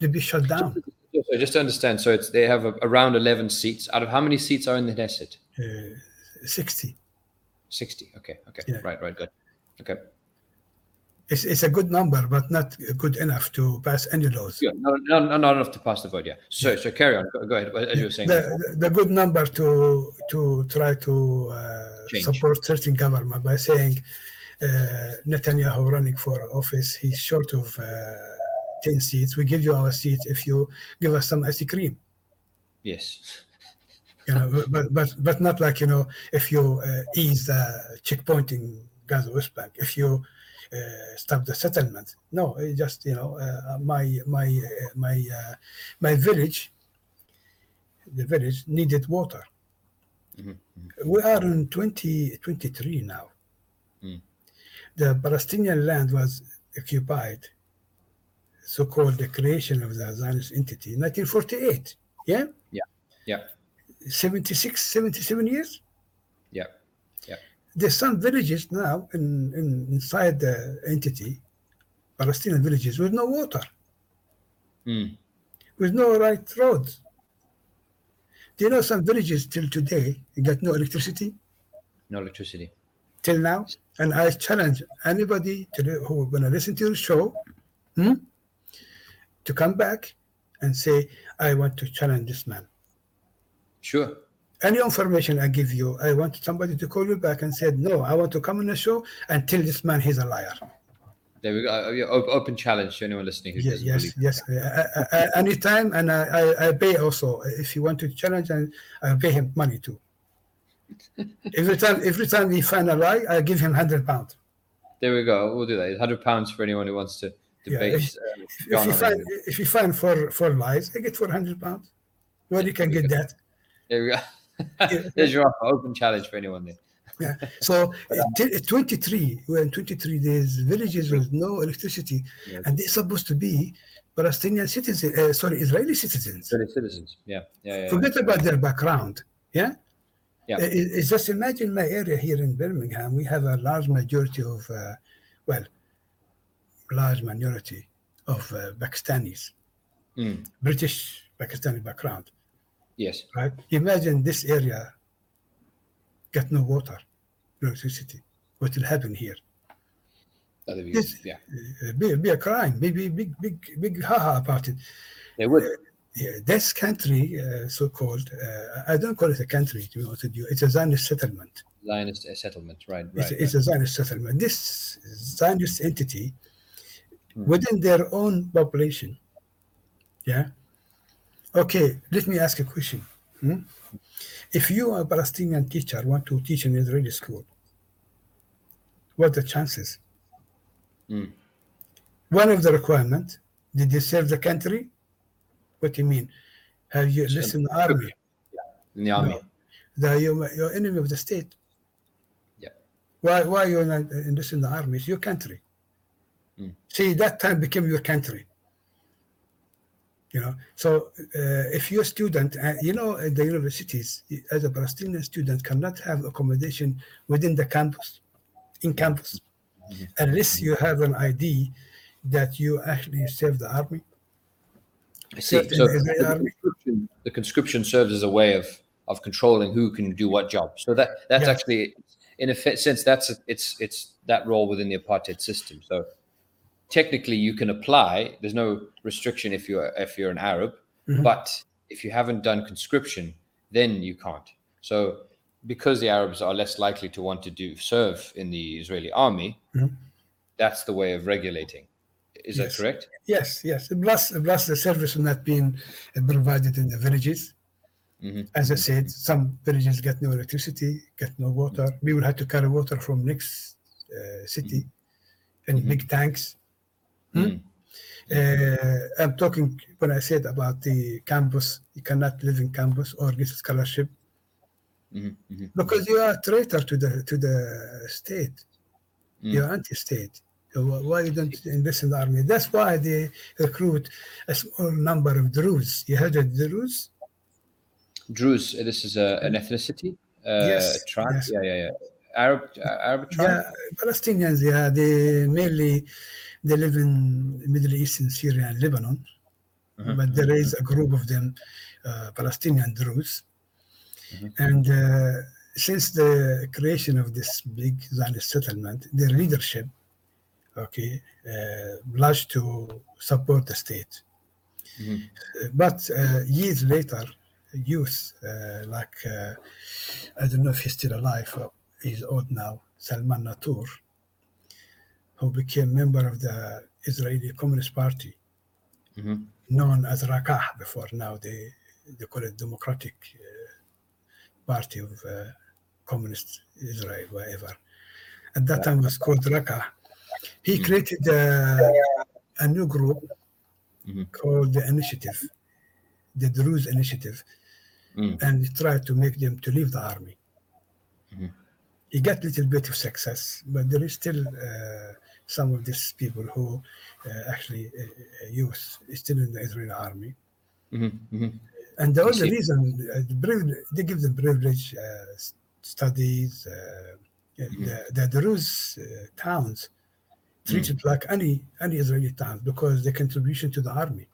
to be shut down, So just to understand, so it's they have a, around eleven seats. Out of how many seats are in the Knesset? Uh, 60. Sixty. Okay. Okay. Yeah. Right. Right. Good. Okay. It's, it's a good number, but not good enough to pass any laws. Yeah. No, no, no, not enough to pass the vote. Yeah. So, so carry on. Go, go ahead. As you were saying. The, the, good number to to try to uh, support certain government by saying uh, Netanyahu running for office, he's short of uh, 10 seats. We give you our seats if you give us some ice cream. Yes. You know, but but but not like you know, if you uh, ease the checkpoint in Gaza West Bank, if you uh, stop the settlement. No, just you know, uh, my my uh, my uh, my village, the village needed water. Mhm, We are in 2023 now. Mm. The Palestinian land was occupied, so-called the creation of the Zionist entity, 1948. Yeah. Yeah. Yeah. 76, 77 years. Yeah. Yeah. There's some villages now in, in inside the entity, Palestinian villages, with no water, Mm. with no right roads. Do you know some villages till today got no electricity No electricity. till now? And I challenge anybody to the, who going to listen to your show hmm, to come back and say, I want to challenge this man. Sure. any information I give you, I want somebody to call you back and said, no, I want to come on the show and tell this man he's a liar. There we go. Uh, open challenge to anyone listening who yes, doesn't yes, believe. yes. Uh, anytime, and I, I, I, pay also. If you want to challenge, and I pay him money too. every time, every time we find a lie, I give him hundred pounds. There we go. We'll do that. Hundred pounds for anyone who wants to debate. Yeah, if, uh, if you find if you find four four lies, I get four hundred pounds. Where you can get that? There we go. There's your offer. Open challenge for anyone there. Yeah. So uh, 23, we're in 23 days, villages with no electricity, yes. and they're supposed to be Palestinian citizens, uh, sorry, Israeli citizens. Israeli citizens, yeah. yeah, yeah Forget yeah. about their background, yeah? Yeah. Uh, it's just imagine my area here in Birmingham, we have a large majority of, uh, well, large minority of uh, Pakistanis, mm. British Pakistani background. Yes. Right? Imagine this area get no water no electricity. What will happen here? This, yeah, uh, be, be a crime. Maybe big, big, big haha about it. They would. Uh, yeah, this country, uh, so-called, uh, I don't call it a country. To be honest with you, it's a Zionist settlement. Zionist settlement, right? right it's, right. it's a Zionist settlement. This Zionist entity, hmm. within their own population, yeah. Okay, let me ask a question. Hmm? If you, are a Palestinian teacher, want to teach in Israeli school, what the chances? Mm. One of the requirements, did you serve the country? What do you mean? Have you listened to the army? In the army. No. The, you're, you're enemy of the state. Yeah. Why, why you're not enlisting the army? It's your country. Mm. See, that time became your country you know so uh, if you're a student uh, you know at the universities as a palestinian student cannot have accommodation within the campus in campus mm-hmm. unless you have an id that you actually serve the army i see so the, army. Conscription, the conscription serves as a way of of controlling who can do what job so that that's yeah. actually in a sense that's it's it's that role within the apartheid system so technically you can apply. There's no restriction if you're if you're an Arab, mm-hmm. but if you haven't done conscription, then you can't. So because the Arabs are less likely to want to do serve in the Israeli army, mm-hmm. that's the way of regulating. Is yes. that correct? Yes, yes. Plus, plus the service not being provided in the villages. Mm-hmm. As I said, some villages get no electricity, get no water. We will have to carry water from next uh, city in Mm-hmm. big tanks. Mm. Uh, I'm talking when I said about the campus, you cannot live in campus or get a scholarship mm-hmm. Mm-hmm. because you are a traitor to the to the state. Mm. You're anti-state. Why you don't invest in the army? That's why they recruit a small number of Druze. You heard of Druze? Druze. This is a, an ethnicity. Uh, yes. Tribe. Yes. Yeah, yeah, yeah. Arab, uh, Arab tribe. Yeah, Palestinians. Yeah, they mainly they live in Middle East, in Syria and Lebanon. Mhm, But there is a group of them, uh, Palestinian Druze. Mhm. And uh, since the creation of this big Zionist settlement, their leadership, okay, uh, pledged to support the state. Mhm. But uh, years later, youth uh, like, uh, I don't know if he's still alive, uh, he's old now, Salman Natur, who became member of the Israeli Communist Party, Mhm. known as Rakah before. Now they they call it Democratic uh, Party of uh, Communist Israel, whatever. At that time, it was called Rakah. He Mhm. created uh, a new group Mhm. called the Initiative, the Druze Initiative, Mm. and he tried to make them to leave the army. Mhm. He got a little bit of success, but there is still uh, some of these people who uh, actually uh, uh, youth still in the Israeli army. Mhm. Mhm. And the only reason uh, they give them privilege, uh, studies, uh, Mhm. the, the Druze uh, towns treated like any any Israeli towns because their contribution to the army.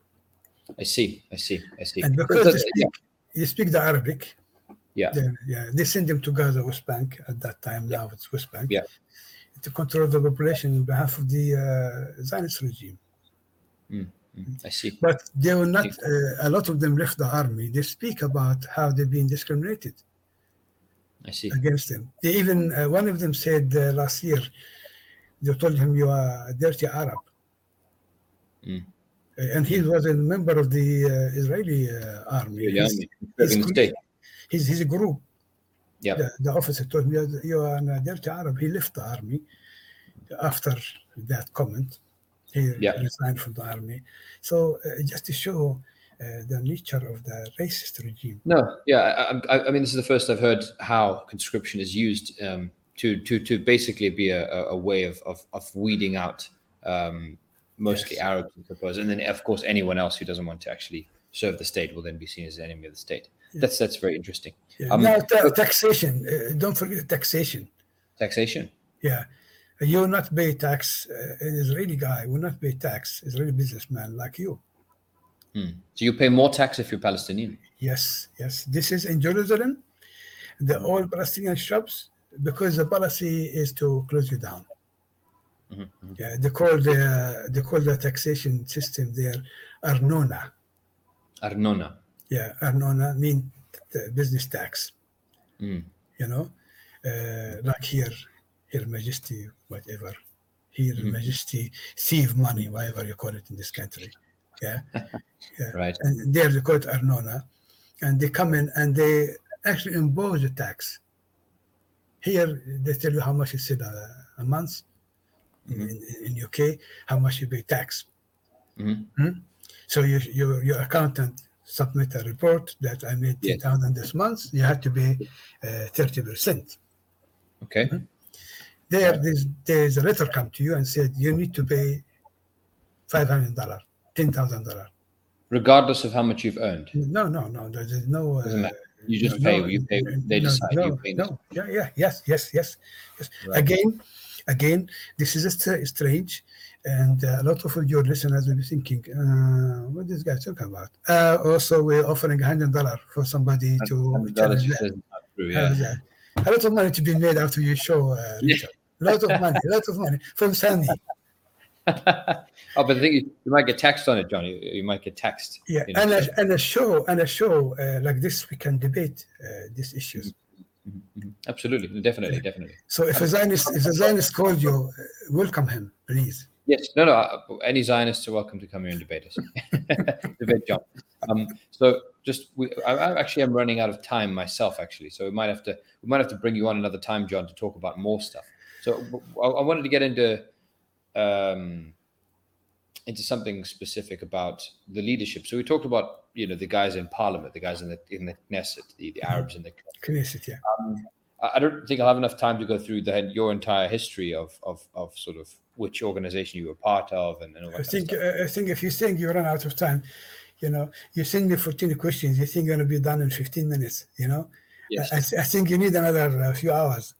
I see. I see. I see. And because they speak, they speak the Arabic, Yeah. yeah, they send them to Gaza, West Bank at that time. Now it's West Bank. Yeah. To control the population on behalf of the uh, Zionist regime. Mm, I see. But they will not, uh, a lot of them left the army. They speak about how they've been discriminated. I see. against them. They even uh, one of them said uh, last year, they told him you are a dirty Arab, Mm. And he was a member of the uh, Israeli uh, army. He's- army, state. His his group. Yeah. The, the officer told me you are- you are a dirty Arab. He left the army after that comment. He resigned from the army. So uh, just to show uh, the nature of the racist regime. No, yeah, I, I, I mean, this is the first I've heard how conscription is used um, to to to basically be a, a- way of, of of weeding out um, mostly Yes. Arabs, I suppose, and then of course anyone else who doesn't want to actually serve the state will then be seen as an enemy of the state. Yeah. That's that's very interesting. Yeah. Um, now ta- taxation. Uh, don't forget taxation. Taxation. Yeah. You will not pay tax. Uh, an Israeli guy will not pay tax. Israeli businessman like you. Hmm. So you pay more tax if you're Palestinian. Yes, yes. This is in Jerusalem. The all Palestinian shops, because the policy is to close you down. Mhm, mhm. Yeah, they call the they call the taxation system there Arnona. Arnona. Yeah, Arnona mean the business tax. Mm. You know, uh, like here, Her Majesty, whatever. Here Mhm. Majesty thief money, whatever you call it in this country. Yeah, Right. and there they call it Arnona, and they come in and they actually impose a tax. Here they tell you how much it's in a, a month. Mhm. In, in UK, how much you pay tax. Mhm. So you, your your accountant submit a report that I made Yes. ten thousand this month. You have to pay uh, thirty percent. Okay. There, there's, there's a letter come to you and said you need to pay five hundred dollar, ten thousand dollar. Regardless of how much you've earned, No, no, no. There's no. Uh. You just no, pay. no, You pay. They no, decide. No, you pay. this. no. Yeah, yeah, yes, yes, yes, yes. Right. Again, again, this is a str- strange, and uh, a lot of your listeners will be thinking, uh, "What this guy talking about?" Uh, also, we're offering hundred dollar for somebody to $100 challenge that. true, Yeah. A lot of money to be made after your show, uh, Yeah. A lot of money, a lot of money from Sandy. oh, but the thing is, you might get taxed on it, Johnny. You might get taxed. Yeah, you know, and a, and a show and a show uh, like this, we can debate uh, these issues. Mhm, mhm. Absolutely, definitely, definitely. So if a Zionist, if a Zionist called you, welcome him, please. Yes, no, no. uh, Any Zionists are welcome to come here and debate us. debate John. Um, so just we, I, I actually am running out of time myself, actually. So we might have to we might have to bring you on another time, John, to talk about more stuff. So I, I wanted to get into um, into something specific about the leadership. So we talked about you know the guys in Parliament, the guys in the in the Knesset, the, the Arabs in the Knesset, yeah. um, I I don't think I'll have enough time to go through the, your entire history of, of, of sort of which organization you were part of and, and all that I kind think of uh, I think if you think you run out of time, you know, you send me 14 questions, you think you're going to be done in 15 minutes, you know? Yes, I, I think you need another uh, few hours.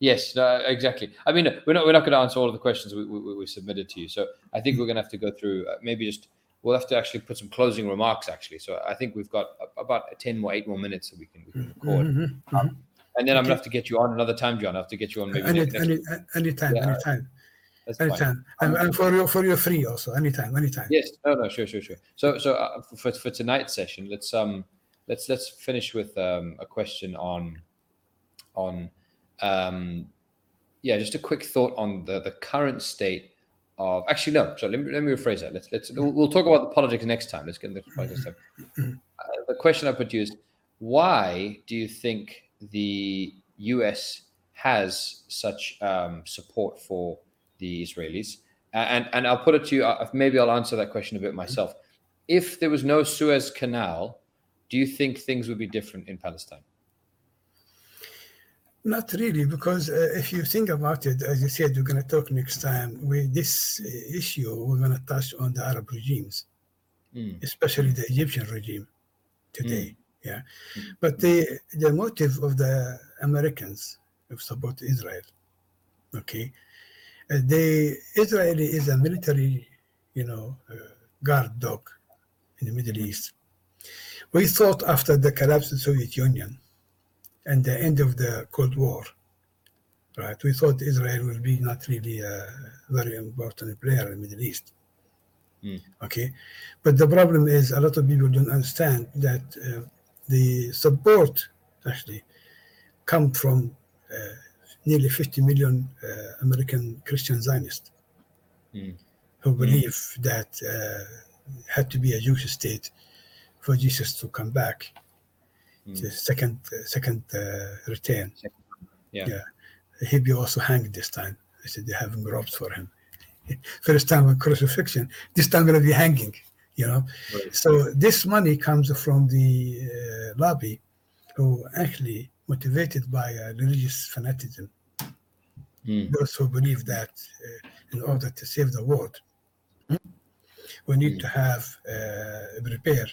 yes, no, exactly. I mean, we're not we're not going to answer all of the questions we, we, we submitted to you. So I think we're going to have to go through uh, maybe just we'll have to actually put some closing remarks actually. So I think we've got about ten more, eight more minutes that we can we can record. Mhm, mhm. And then I'm gonna have to get you on another time, John. I have to get you on maybe Any, next, any, anytime, Yeah, anytime, that's fine. anytime. And, and for you, for you free also, anytime, anytime. Yes. No. No. Sure. Sure. Sure. So, so uh, for for tonight's session, let's um, let's let's finish with um a question on, on, um, yeah, just a quick thought on the the current state of actually no. So let me let me rephrase that. Let's let's we'll, we'll talk about the politics next time. Let's get into the politics. time. Uh, the question I put to you is, why do you think the U.S. has such um, support for the Israelis? And and I'll put it to you. Maybe I'll answer that question a bit myself. If there was no Suez Canal, do you think things would be different in Palestine? Not really, because uh, if you think about it, as you said, we're going to talk next time. With this issue we're going to touch on the Arab regimes, Mm, especially the Egyptian regime today. Yeah, Mm. but the the motive of the Americans of support Israel, okay, the Israeli is a military, you know, uh, guard dog in the Middle East. We thought after the collapse of the Soviet Union and the end of the Cold War, right? We thought Israel will be not really a very important player in the Middle East. Mm. Okay, but the problem is a lot of people don't understand that uh, the support actually come from uh, nearly 50 million uh, American Christian Zionists Mm. who believe that uh, had to be a Jewish state for Jesus to come back, Mm. the second uh, second uh, return. Yeah. Yeah. He'll be also hanged this time. They said they're having ropes for him. First time with crucifixion, this time gonna be hanging. You know, Right. so this money comes from the uh, lobby, who actually motivated by uh, religious fanaticism. Mm. Those who believe that uh, in order to save the world, hmm, we need Mm. to have uh, prepare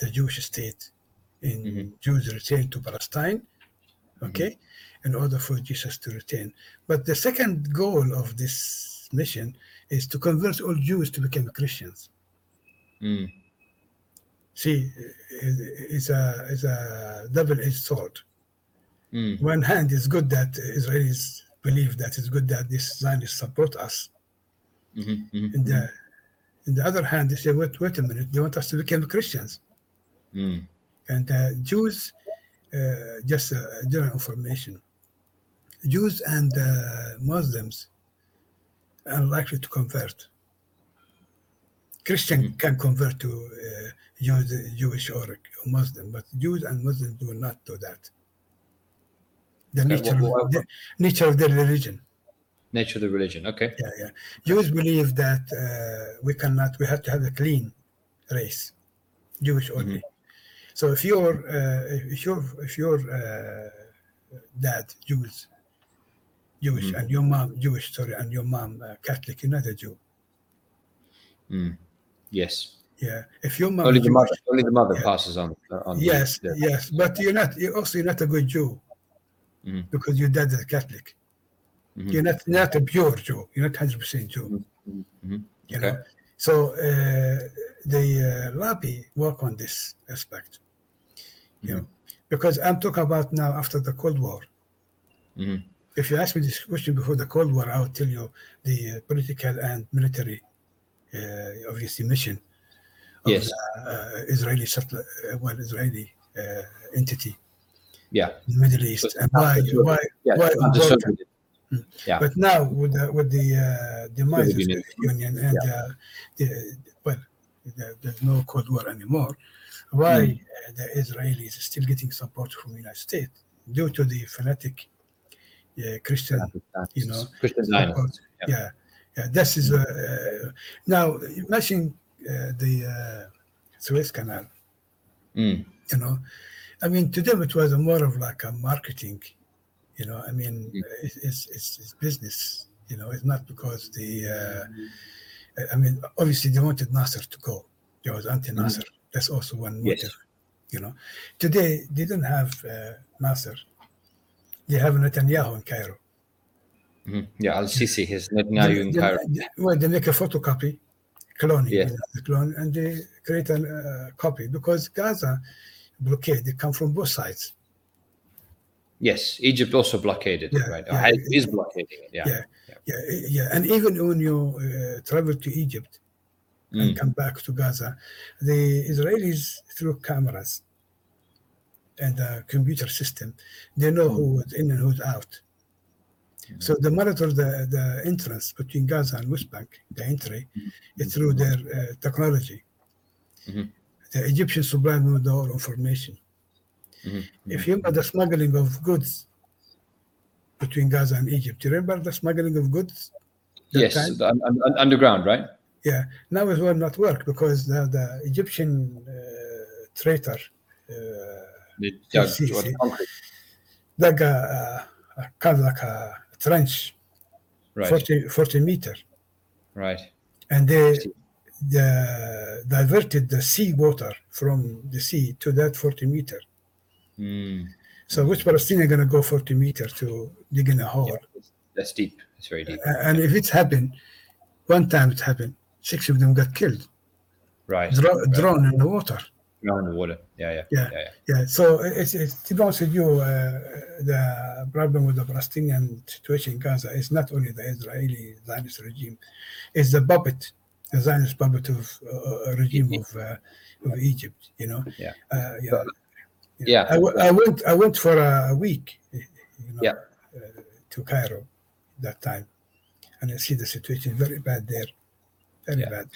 the Jewish state in Mhm. Jews return to Palestine, okay, in order for Jesus to return. But the second goal of this mission is to convert all Jews to become Christians. Mm. See, it's a it's a double-edged sword. Mm. One hand, it's good that Israelis believe that it's good that these Zionists support us. Mhm, mhm, In the in the other hand, they say, wait, wait a minute, they want us to become Christians. mm. And uh, Jews, uh, just uh, general information, Jews and uh, Muslims are likely to convert. Christian Mhm. can convert to uh, Jews, Jewish or Muslim, but Jews and Muslims do not do that. The nature, wha- wha- of, the nature of their religion. Nature of the religion. Okay. Yeah, yeah. Jews believe that uh, we cannot, we have to have a clean race, Jewish only. So if you're, uh, if you're, if your uh, dad Jews, Jewish, Mhm. and your mom Jewish, sorry, and your mom uh, Catholic, you're not a Jew. Mm. Yes. Yeah. If your mom Only the Jewish, mother. Only the mother Yeah. passes on. on yes, the- yes, but you're not. You're also you're not a good Jew Mhm. because your dad is a Catholic. Mhm. You're not not a pure Jew. You're not hundred percent Jew. Mhm. Mhm. You Okay. know. So uh, the uh, lobby work on this aspect. You know, because I'm talking about now after the Cold War. If you ask me this question before the Cold War, I would tell you the uh, political and military, uh, obviously, mission of Yes. the, uh, Israeli uh, well, Israeli uh, entity Yeah. the Middle East, and why, why, Yeah. why. Soviet- Yeah. But now with the with the uh, demise of the Union. And uh, the, well, the, there's no Cold War anymore. Why Mm. uh, the Israelis are still getting support from the United States due to the fanatic uh, Christian you know, Christian support. Yeah. Yeah, yeah. This is uh, now imagine uh, the uh, Suez Canal. Mm. You know, I mean, to them it was more of like a marketing. You know, I mean, it's, it's, it's, business. You know, it's not because the. Uh, I mean, obviously they wanted Nasser to go. There was anti-Nasser. That's also one Mm-hmm. Yes. motive. You know, today they don't have uh, Nasser. They have Netanyahu in Cairo. Mhm. Yeah. Al Sisi, his Netanyahu in Cairo. they- well, they make a photocopy, cloning, know, the clone, and they create a uh, copy because Gaza blockade. They come from both sides. Yes. Egypt also blockaded Yeah, right? yeah. Is blockading it. Yeah. Yeah. Yeah, yeah, and even when you uh, travel to Egypt and Mm. come back to Gaza, the Israelis through cameras and the computer system, they know Mm. who's in and who's out. So they monitor the, the entrance between Gaza and West Bank, the entry, Mm-hmm. through their uh, technology. Mhm. The Egyptians supply them with all information. Mhm. If you remember the smuggling of goods between Gaza and Egypt, you remember the smuggling of goods? Yes. un- un- underground, right? Yeah, now it will not work because the, the Egyptian uh, traitor uh, The, yeah, see, what- see. concrete. dug a, a, a kind of like a trench, Right. 40, 40 meter, Right. and they the, diverted the sea water from the sea to that 40 meter. Mm. So which Palestinian going to go 40 meter to dig in a hole? Yeah. That's deep. It's very deep. And if it's happened, one time it happened, six of them got killed, Right. dro- right. drawn in the water. Drown in the water. Yeah. Yeah. Yeah. Yeah. yeah. Yeah, so it's, it's to be honest with you, uh, the problem with the Palestinian situation in Gaza is not only the Israeli Zionist regime, it's the puppet, the Zionist puppet of uh, regime of, uh, of Egypt. You know. Yeah. Uh, yeah. But- Yeah. I, w- I went. I went for a week you know, Yeah. uh, to Cairo that time, and I see the situation very bad there, very Yeah. bad.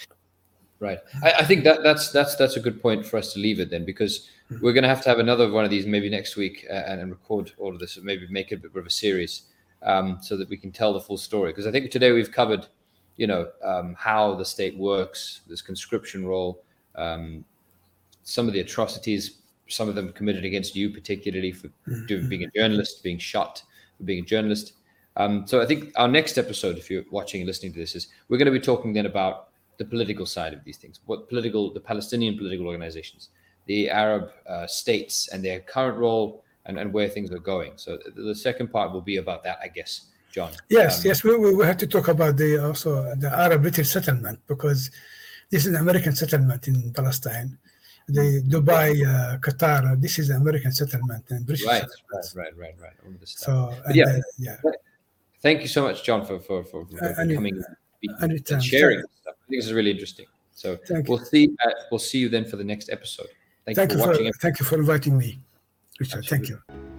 Right. I, I think that that's that's that's a good point for us to leave it then because Mhm. we're going to have to have another one of these maybe next week uh, and, and record all of this and maybe make it a bit of a series um, so that we can tell the full story because I think today we've covered you know um, how the state works this conscription role um, some of the atrocities some of them committed against you particularly for doing, being a journalist being shot for being a journalist. Um, so I think our next episode if you're watching and listening to this is we're going to be talking then about the political side of these things, what political, the Palestinian political organizations, the Arab uh, states and their current role and, and where things are going. So the, the second part will be about that, I guess, John. Yes, Um, yes, we, we have to talk about the also the Arab British settlement because this is an American settlement in Palestine. The Dubai, uh, Qatar, this is an American settlement and British Right, right, settlement. right, right, right. All of this stuff. So and, yeah. uh, yeah, Thank you so much, John, for for, for, for Uh, coming and and sharing this stuff. I think this is really interesting. So thank we'll see. Uh, we'll see you then for the next episode. Thank, Thank you you for for watching. it. thank you for inviting me, Richard. Thank you.